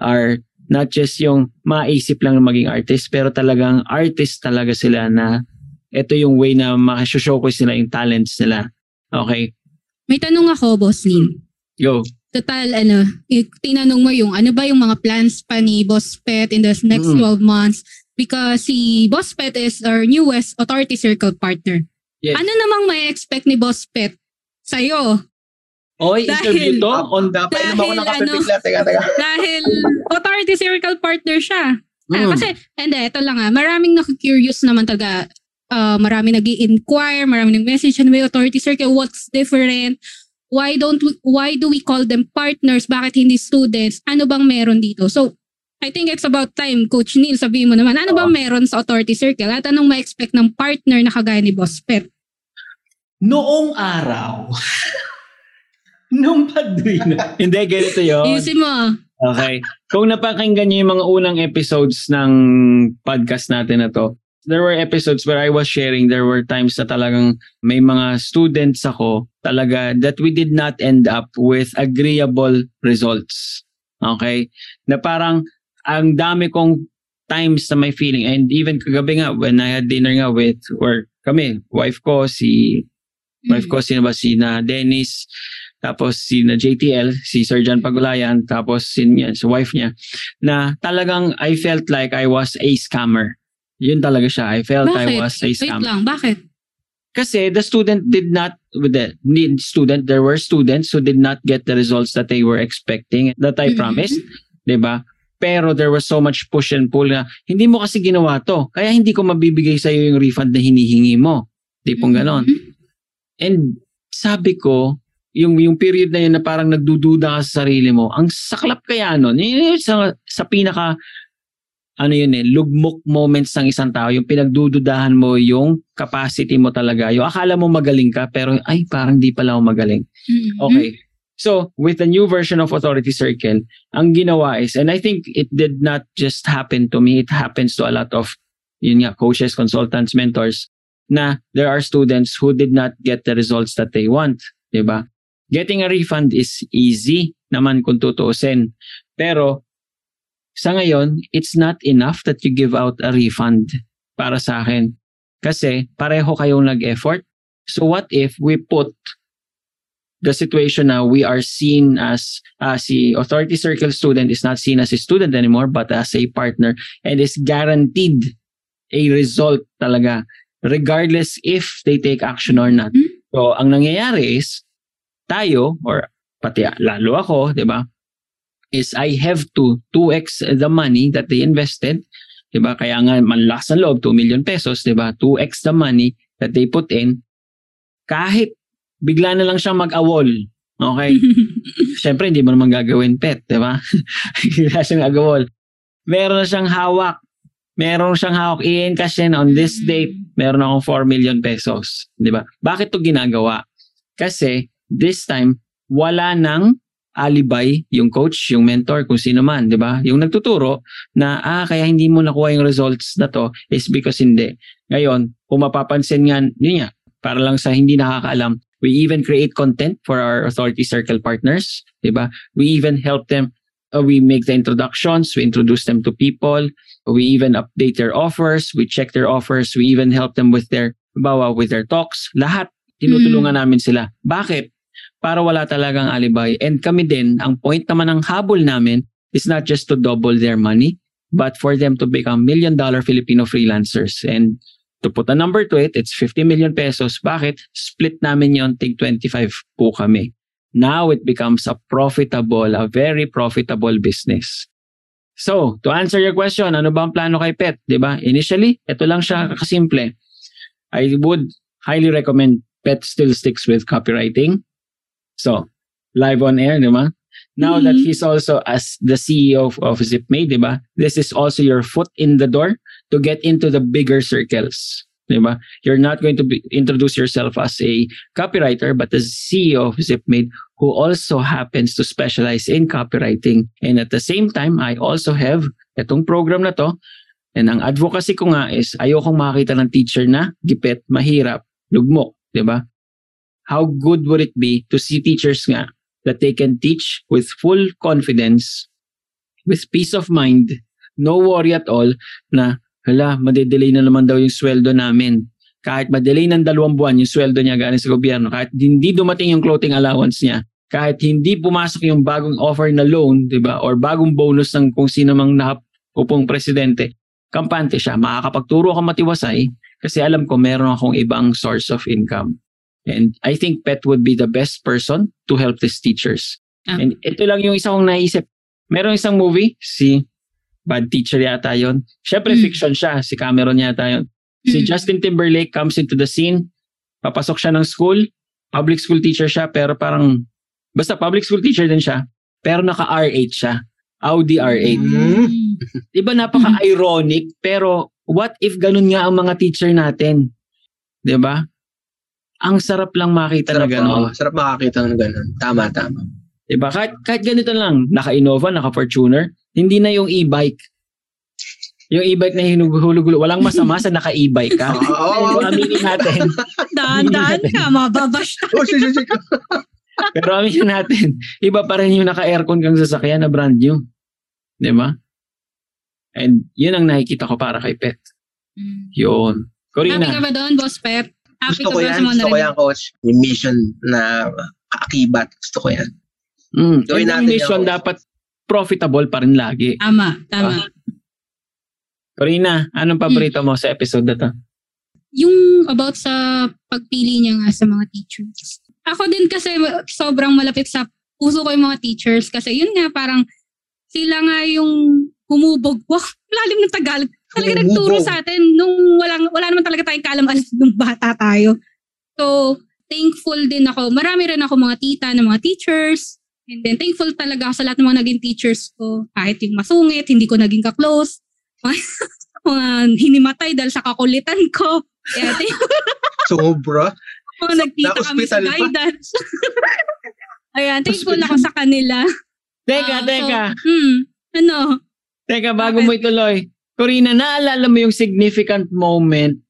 B: are not just yung maisip lang maging artist, pero talagang artist talaga sila na ito yung way na makashowcase nila yung talents nila. Okay,
C: May tanong ako, Boss Lin.
B: go.
C: Total, ano, tinanong mo yung ano ba yung mga plans pa ni Boss Pet in the next
B: Mm.
C: 12 months because si Boss Pet is our newest authority circle partner.
B: Yes.
C: Ano namang may expect ni Boss Pet sa'yo?
B: Oy,
C: Dahil-
B: interview to? On,
E: ako
C: Dahil
E: ng kape
C: ano-.
E: Teka, teka.
C: Dahil authority circle partner siya. Ah,
B: Mm.
C: kasi, hindi, ito lang ah, maraming nakikurious naman talaga. Uh, marami nag inquire marami nag-message, ano yung authority circle, what's different? Why don't we, why do we call them partners? Bakit hindi students? Ano bang meron dito? So, I think it's about time, Coach Neil, sabihin mo naman, ano bang meron sa authority circle? At anong ma-expect ng partner na kagaya ni Boss Pet?
B: Noong araw, nung padrino. Hindi, ganito yun.
C: Ayusin mo. ah.
B: Okay. Kung napakinggan niyo yung mga unang episodes ng podcast natin na to, there were episodes where I was sharing, there were times na talagang may mga students ako talaga that we did not end up with agreeable results. Okay? Na parang ang dami kong times na may feeling and even kagabi nga when I had dinner nga with or kami, wife ko, si wife ko, sino ba? Si na Dennis, tapos si na JTL, si Sir John Pagulayan, tapos si yan, si wife niya, na talagang I felt like I was a scammer. Yun talaga siya. I felt I
C: Bakit?
B: was a
C: Wait
B: scammer.
C: lang, bakit?
B: Kasi the student did not, with the need student, there were students who did not get the results that they were expecting, that I
C: Mhm.
B: promised, di ba? Pero there was so much push and pull na, hindi mo kasi ginawa to, kaya hindi ko mabibigay sa'yo yung refund na hinihingi mo. Di pong ganon.
C: Mhm.
B: And sabi ko, yung yung period na yun na parang nagdududa ka sa sarili mo, ang saklap kaya nun, yun sa, sa pinaka, ano yun eh, lugmok moments ng isang tao, yung pinagdududahan mo yung capacity mo talaga. Yung akala mo magaling ka, pero ay, parang di pala ako magaling.
C: Mhm.
B: Okay. So, with the new version of Authority Circle, ang ginawa is, and I think it did not just happen to me, it happens to a lot of, yun nga, coaches, consultants, mentors, na there are students who did not get the results that they want. Diba? Getting a refund is easy naman kung tutuusin. Pero, sa ngayon, it's not enough that you give out a refund para sa akin. Kasi, pareho kayong nag-effort. So what if we put the situation now we are seen as uh, si authority circle student is not seen as a student anymore but as a partner and is guaranteed a result talaga regardless if they take action or not.
C: Mhm.
B: So ang nangyayari is tayo or pati lalo ako, 'di ba? Is I have to 2x the money that they invested, 'di ba? Kaya nga malakas ang loob 2 million pesos, 'di ba? 2x the money that they put in kahit bigla na lang siyang mag-awol. Okay? Siyempre, hindi mo naman gagawin pet, di ba? bigla siyang agawol. Meron na siyang hawak. Meron siyang hawak. I-encash yan on this date. Meron akong 4 million pesos. Di ba? Bakit to ginagawa? Kasi, this time, wala nang alibay yung coach, yung mentor, kung sino man, di ba? Yung nagtuturo na, ah, kaya hindi mo nakuha yung results na to is because hindi. Ngayon, kung mapapansin nga, yun nga, para lang sa hindi nakakaalam, we even create content for our authority circle partners, di ba? We even help them, uh, we make the introductions, we introduce them to people, we even update their offers, we check their offers, we even help them with their, bawa, with their talks, lahat, tinutulungan namin sila. Bakit? Para wala talagang alibay. And kami din, ang point naman ng habol namin is not just to double their money, but for them to become million dollar Filipino freelancers. And to put a number to it, it's 50 million pesos. Bakit? Split namin yon tig 25 po kami. Now it becomes a profitable, a very profitable business. So, to answer your question, ano ba ang plano kay Pet? ba? Initially, ito lang siya kasimple. I would highly recommend Pet still sticks with copywriting. So, live on air, 'di ba? Now that
C: Mhm.
B: he's also as the CEO of, of ZipMate, 'di ba? This is also your foot in the door to get into the bigger circles. Diba? You're not going to be, introduce yourself as a copywriter, but as CEO of ZipMate, who also happens to specialize in copywriting. And at the same time, I also have itong program na to. And ang advocacy ko nga is ayokong makita ng teacher na gipit, mahirap, lugmok. Diba? How good would it be to see teachers nga that they can teach with full confidence, with peace of mind, no worry at all na hala, madedelay na naman daw yung sweldo namin. kahit madelay ng dalawang buwan yung sweldo niya galing sa gobyerno, kahit hindi dumating yung clothing allowance niya, kahit hindi pumasok yung bagong offer na loan, di ba, or bagong bonus ng kung sino mang nakapupong presidente, kampante siya. Makakapagturo ka matiwasay kasi alam ko meron akong ibang source of income. And I think Pet would be the best person to help these teachers.
C: Ah.
B: And ito lang yung isa kong naisip. Meron isang movie, si Bad Teacher yata yon. Siyempre
C: Mm.
B: fiction siya, si Cameron yata yon. Si
C: Mm.
B: Justin Timberlake comes into the scene, papasok siya ng school, public school teacher siya, pero parang, basta public school teacher din siya, pero naka R8 siya. Audi R8.
E: Mm.
B: Di ba napaka-ironic, pero what if ganun nga ang mga teacher natin? Di ba? Ang sarap lang makita
E: Sarap,
B: na gano'n.
E: oo. sarap makakita ng ganun. Tama, tama.
B: Di ba? Kahit, kahit ganito lang, naka-Innova, naka-Fortuner, hindi na yung e-bike. Yung e-bike na hinuhulog walang masama sa naka-e-bike ka.
E: Oo.
B: Pero aminin natin,
C: Daan-daan ka, mababash ka.
E: Oh,
B: pero aminin natin, iba pa rin yung naka-aircon kang sasakyan na brand new. Di ba? And yun ang nakikita ko para kay Pet. Yun.
C: Happy ka
B: Corina,
C: ba doon, Boss Pep? Happy
E: Gusto
C: ka
E: ko yan. Gusto ko yan, coach. Yung mission na kaakibat. Gusto ko yan.
B: mm,
E: Gawin natin
B: mission
E: yun.
B: dapat profitable pa rin lagi.
C: Tama, tama.
B: Ah. Corina, anong paborito mo sa episode na to?
C: Yung about sa pagpili niya nga sa mga teachers. Ako din kasi sobrang malapit sa puso ko yung mga teachers kasi yun nga parang sila nga yung humubog. Wow, lalim ng Tagalog. Talaga nagturo sa atin nung walang, wala naman talaga tayong kaalam-alam nung bata tayo. So, thankful din ako. Marami rin ako mga tita na mga teachers. And then, thankful talaga ako sa lahat ng mga naging teachers ko. Kahit yung masungit, hindi ko naging ka-close. mga hinimatay dahil sa kakulitan ko. Kaya thankful
E: Sobra.
C: ako nagkita kami sa guidance. Ayan, thankful ako sa kanila.
B: Teka,
C: so,
B: teka.
C: hmm, ano?
B: Teka, bago mo ituloy. Corina, naalala mo yung significant moment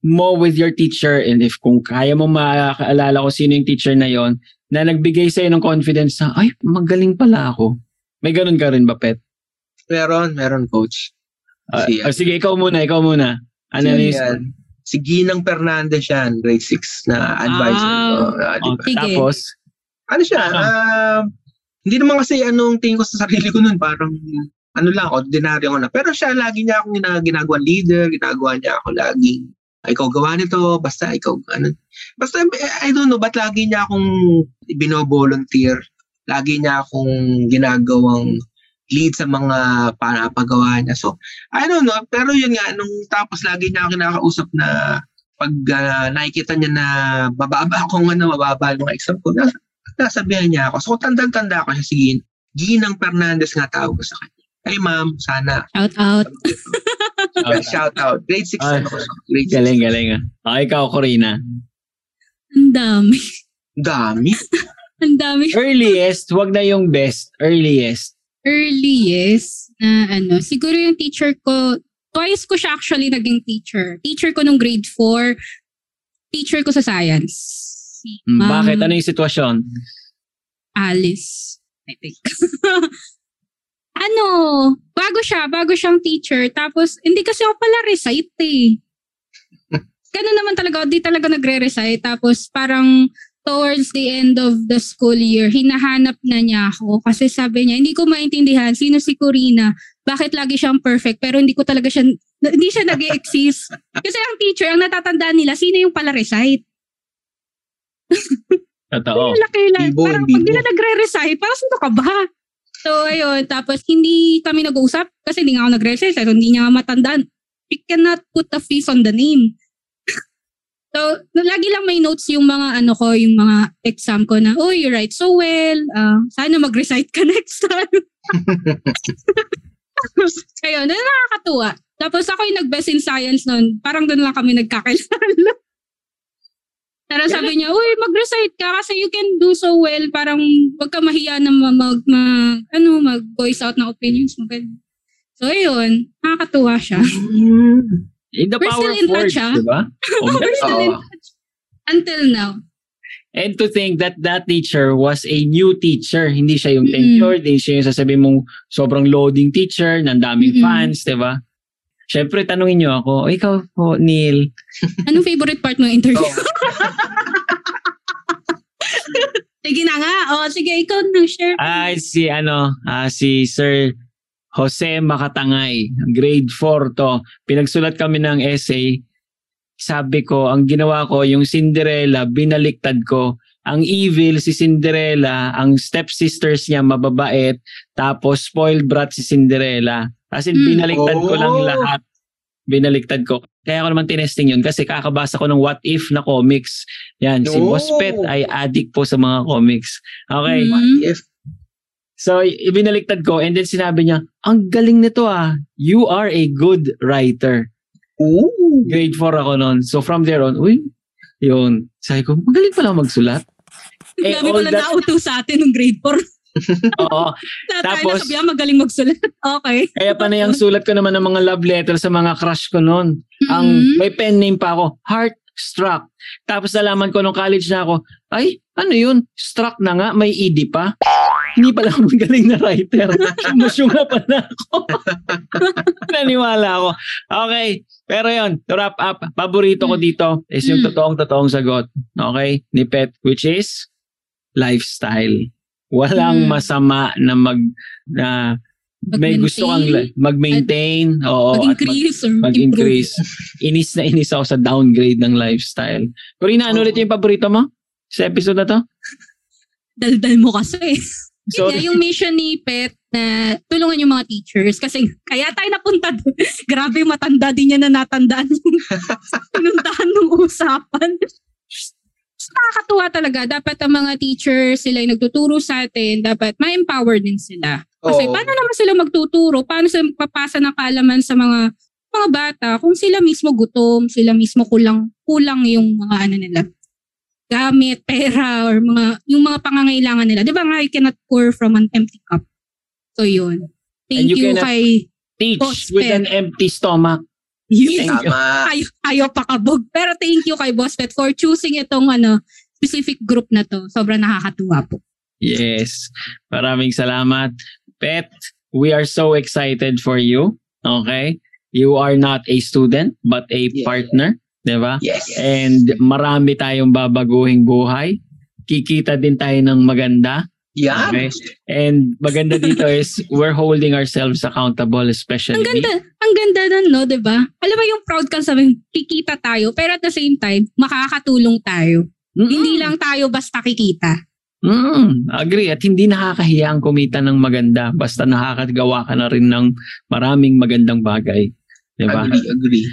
B: mo with your teacher and if kung kaya mo makaalala ko sino yung teacher na yon na nagbigay sa'yo ng confidence na, ay, magaling pala ako. May ganun ka rin ba, Pet?
E: Meron, meron, coach.
B: Ah,
E: Si-
B: ah, sige, ikaw muna, ikaw muna. Ano yung
E: yan? Si Ginang Fernandez yan, grade 6 na advisor.
C: Ah.
E: ko. Ah, di
B: Oh,
E: ba?
C: Sige.
B: Tapos,
E: ano siya,
B: Ah.
E: ah, hindi naman kasi anong tingin ko sa sarili ko nun, parang ano lang, ordinaryo ko na. Pero siya, lagi niya akong gina, ginagawa leader, ginagawa niya ako laging, "Ah, ikaw gawa nito, basta ikaw, ano. Basta, I don't know, ba't lagi niya akong bino-volunteer? Lagi niya akong ginagawang lead sa mga panapagawa niya. So, I don't know, pero yun nga, nung tapos lagi niya ako kinakausap na pag ah, nakikita niya na mababa akong ano, mababa yung exam ko, na, nasabihan niya ako. So, tandang-tanda ako siya si Gin. Ginang Fernandez nga tawag ko sa kanya. Ay ma'am, sana.
C: Shout out.
E: Shout out. Grade 6
B: Ay.
E: ako. Grade 6.
B: galing, galing ah. Ah, ikaw, Corina.
C: Ang dami.
E: Dami.
C: Ang dami.
B: Earliest, wag na yung best. Earliest.
C: Earliest na ano, siguro yung teacher ko, twice ko siya actually naging teacher. Teacher ko nung grade 4, teacher ko sa science. Si
B: Hmm,
C: Ma'am
B: bakit? Ano yung sitwasyon?
C: Alice, I think. ano, bago siya, bago siyang teacher. Tapos, hindi kasi ako pala recite eh. Ganun naman talaga, di talaga nagre-recite. Tapos, parang towards the end of the school year, hinahanap na niya ako. Kasi sabi niya, hindi ko maintindihan sino si Corina. Bakit lagi siyang perfect? Pero hindi ko talaga siya, hindi siya nag exist Kasi ang teacher, ang natatandaan nila, sino yung pala recite.
B: Totoo.
C: Laki lang.
E: Bibo,
C: Parang
E: bibo.
C: pag nila nagre-recite, parang sino ka ba? So, ayun. Tapos, hindi kami nag-uusap kasi hindi nga ako nagre-recite. So, hindi niya matandaan. You cannot put a face on the name. so, lagi lang may notes yung mga ano ko, yung mga exam ko na, oh, you write so well. Ah, sana mag-recite ka next time. Ayun, na nakakatuwa. Tapos ako yung nag-best in science noon. Parang doon lang kami nagkakilala. Pero sabi niya, uy, mag-recite ka kasi you can do so well. Parang wag ka mahiya na mag, mag, ano, mag-voice out ng opinions mo. So, ayun. Nakakatuwa siya.
B: In the
C: We're
B: power
C: still
B: of
C: in touch,
B: words,
C: ah.
B: di ba? Oh,
C: We're still in touch. Until now.
B: And to think that that teacher was a new teacher. Hindi siya yung
C: Mm-mm.
B: tenured, hindi siya yung sasabihin mong sobrang loading teacher, ng daming
C: Mm-mm.
B: fans, di ba? Syempre, tanungin nyo ako, "O, ikaw po, Neil,
C: Anong favorite part ng interview?
E: Oh,
C: sige na nga. O, sige, ikaw na share.
B: Ay, si ano, ah, si Sir Jose Makatangay. Grade 4 to. Pinagsulat kami ng essay. Sabi ko, ang ginawa ko, yung Cinderella, binaliktad ko. Ang evil si Cinderella, ang stepsisters niya mababait, tapos spoiled brat si Cinderella. As in, binaliktad ko lang
E: Oh.
B: lahat. Binaliktad ko. Kaya ako naman tinesting yun kasi kakabasa ko ng What If na comics. Yan, si
E: Oh.
B: Boss Pet ay addict po sa mga comics. Okay.
C: Mm.
E: if
B: So, ibinaliktad ko and then sinabi niya, ang galing nito ah. You are a good writer.
E: Ooh.
B: Grade 4 ako noon. So, from there on, uy, yun. Sabi ko, magaling pala magsulat. Eh,
C: Dami pala
B: that-
C: nauto sa atin ng grade 4.
B: Oo. Tapos-
C: nakabiya, magaling magsulat. Okay.
B: Kaya pa na yung sulat ko naman ng mga love letter sa mga crush ko noon. Ang
C: Mhm.
B: may pen name pa ako, Heartstruck. Tapos nalaman ko nung college na ako, ay, ano yun? Struck na nga, may ED pa. Hindi pala ako magaling na writer. Masyunga pa na ako. Naniwala ako. Okay. Pero yun, to wrap up, paborito ko
C: Mm.
B: dito is yung
C: Mm.
B: totoong-totoong sagot. Okay? Ni Pet, which is lifestyle. Walang
C: Mm.
B: masama na mag na may gusto kang mag-maintain, oo, at mag-
C: Mag-increase or
B: mag-increase. Inis na inis ako sa downgrade ng lifestyle. Corina, ano ulit yung paborito mo sa episode na to?
C: Daldal mo kasi.
B: So,
C: Yun yung mission ni Pet na tulungan yung mga teachers kasi kaya tayo napunta doon. Grabe matanda din niya na natandaan yung pinuntahan ng usapan. Nakakatuwa talaga. Dapat ang mga teachers, sila yung nagtuturo sa atin, dapat ma-empower din sila. Kasi
E: Oo.
C: paano naman sila magtuturo? Paano sila papasa ng kaalaman sa mga mga bata kung sila mismo gutom, sila mismo kulang kulang yung mga ano nila gamit, pera, or mga, yung mga pangangailangan nila. Di ba nga, you cannot pour from an empty cup. So, yun. Thank
B: And you
C: you,
B: cannot-
C: kay...
B: teach
C: Boss
B: with an empty stomach.
C: You.
E: Tama.
C: ayaw, ayaw pakabog. Pero thank you kay Boss Pet for choosing itong ano, specific group na to. Sobrang nakakatuwa po.
B: Yes. Maraming salamat. Pet, we are so excited for you. Okay? You are not a student, but a
E: Yeah.
B: partner. Diba?
E: Yes.
B: And marami tayong babaguhing buhay. Kikita din tayo ng maganda.
E: Yeah.
B: Okay. And maganda dito is we're holding ourselves accountable, especially
C: Ang ganda, ang ganda nun, no, di ba? Alam mo yung proud ka sabihin, kikita tayo, pero at the same time, makakatulong tayo.
B: Mm-mm.
C: Hindi lang tayo basta kikita.
B: Mm, agree. At hindi nakakahiya ang kumita ng maganda basta nakakagawa ka na rin ng maraming magandang bagay. Diba?
E: Agree, agree.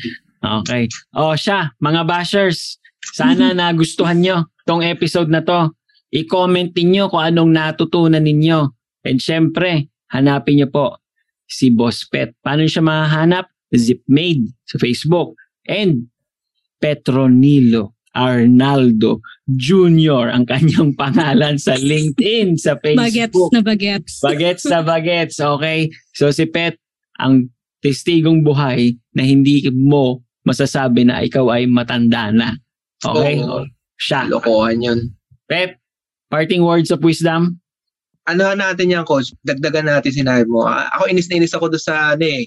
B: Okay. O siya, mga bashers, sana nagustuhan nyo tong episode na to. I-comment ninyo kung anong natutunan ninyo. And syempre, hanapin nyo po si Boss Pet. Paano siya mahanap? Zipmade sa Facebook. And Petronilo Arnaldo Jr. ang kanyang pangalan sa LinkedIn, sa
C: Bagets
B: Facebook.
C: na bagets.
B: Bagets na bagets, okay? So si Pet, ang testigong buhay na hindi mo masasabi na ikaw ay matanda na. Okay?
E: Oo.
B: Siya.
E: Lokohan yun.
B: Pet, parting words of wisdom?
E: Ano natin yan, coach? Dagdagan natin sinabi mo. Ah, Ako inis na inis ako doon sa ano eh.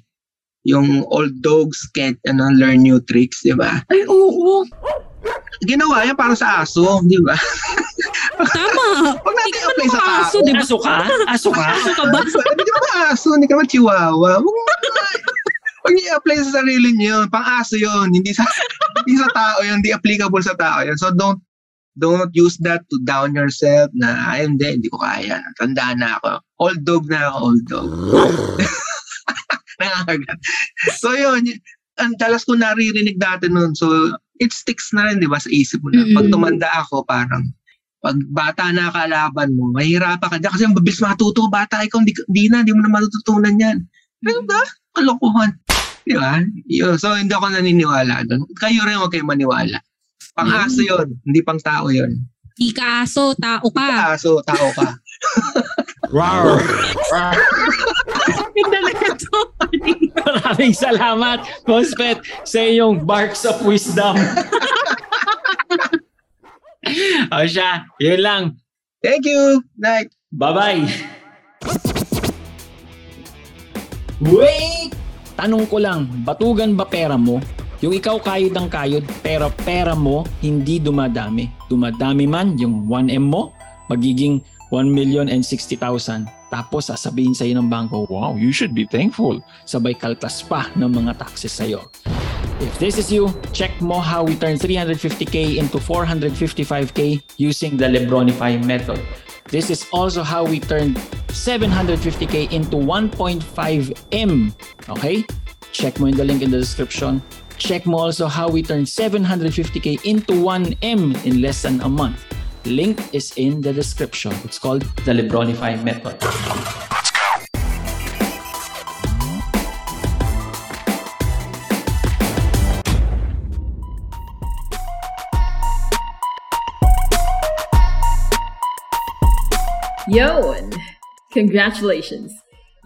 E: Yung old dogs can't ano, learn new tricks, di ba?
B: Ay, oo.
E: Ginawa yan para sa aso, di ba?
C: Tama.
E: Huwag natin apply sa tao.
C: aso, di ba?
B: Aso ka? Aso ka?
C: Aso ka ba?
E: Hindi ka ba aso? Hindi ka ba chihuahua? Niyo i-apply sa sarili niyo. Pang aso yun. Hindi sa, hindi sa tao yun. Hindi applicable sa tao yun. So don't don't use that to down yourself na ay hindi, hindi ko kaya. Tanda na ako. Old dog na ako, old dog. Nakakagat. So yun, ang dalas ko naririnig dati noon. So it sticks na rin, di ba, sa isip mo na. Pag
C: Mm-mm.
E: tumanda ako, parang pag bata na kalaban mo, mahirapan ka dyan. Kasi ang babilis matuto, bata ikaw, hindi, hindi na, hindi mo na matututunan yan. Ano ba? Kalokohan. Di ba? So, hindi ako naniniwala doon. Kayo rin huwag kayo maniwala. Pang
C: Mm.
E: aso yun, hindi pang tao yun.
C: Di ka aso, tao ka.
E: Aso, tao ka.
C: Ganda na ito.
B: Maraming salamat, Boss Pet, sa iyong barks of wisdom. o siya, yun lang.
E: Thank you. Night.
B: Bye-bye. Wake Tanong ko lang, batugan ba pera mo? Yung ikaw kayod ng kayod, pero pera mo hindi dumadami. Dumadami man yung 1M mo, magiging 1 million and 60,000. Tapos sasabihin sa'yo ng bangko, wow, you should be thankful. Sabay kaltas pa ng mga taxes sa'yo. If this is you, check mo how we turn 350k into 455k using the Lebronify method. This is also how we turned 750k into 1.5M. Okay? Check mo in the link in the description. Check mo also how we turned 750k into 1M in less than a month. Link is in the description. It's called the Lebronify method.
A: Yon! Congratulations!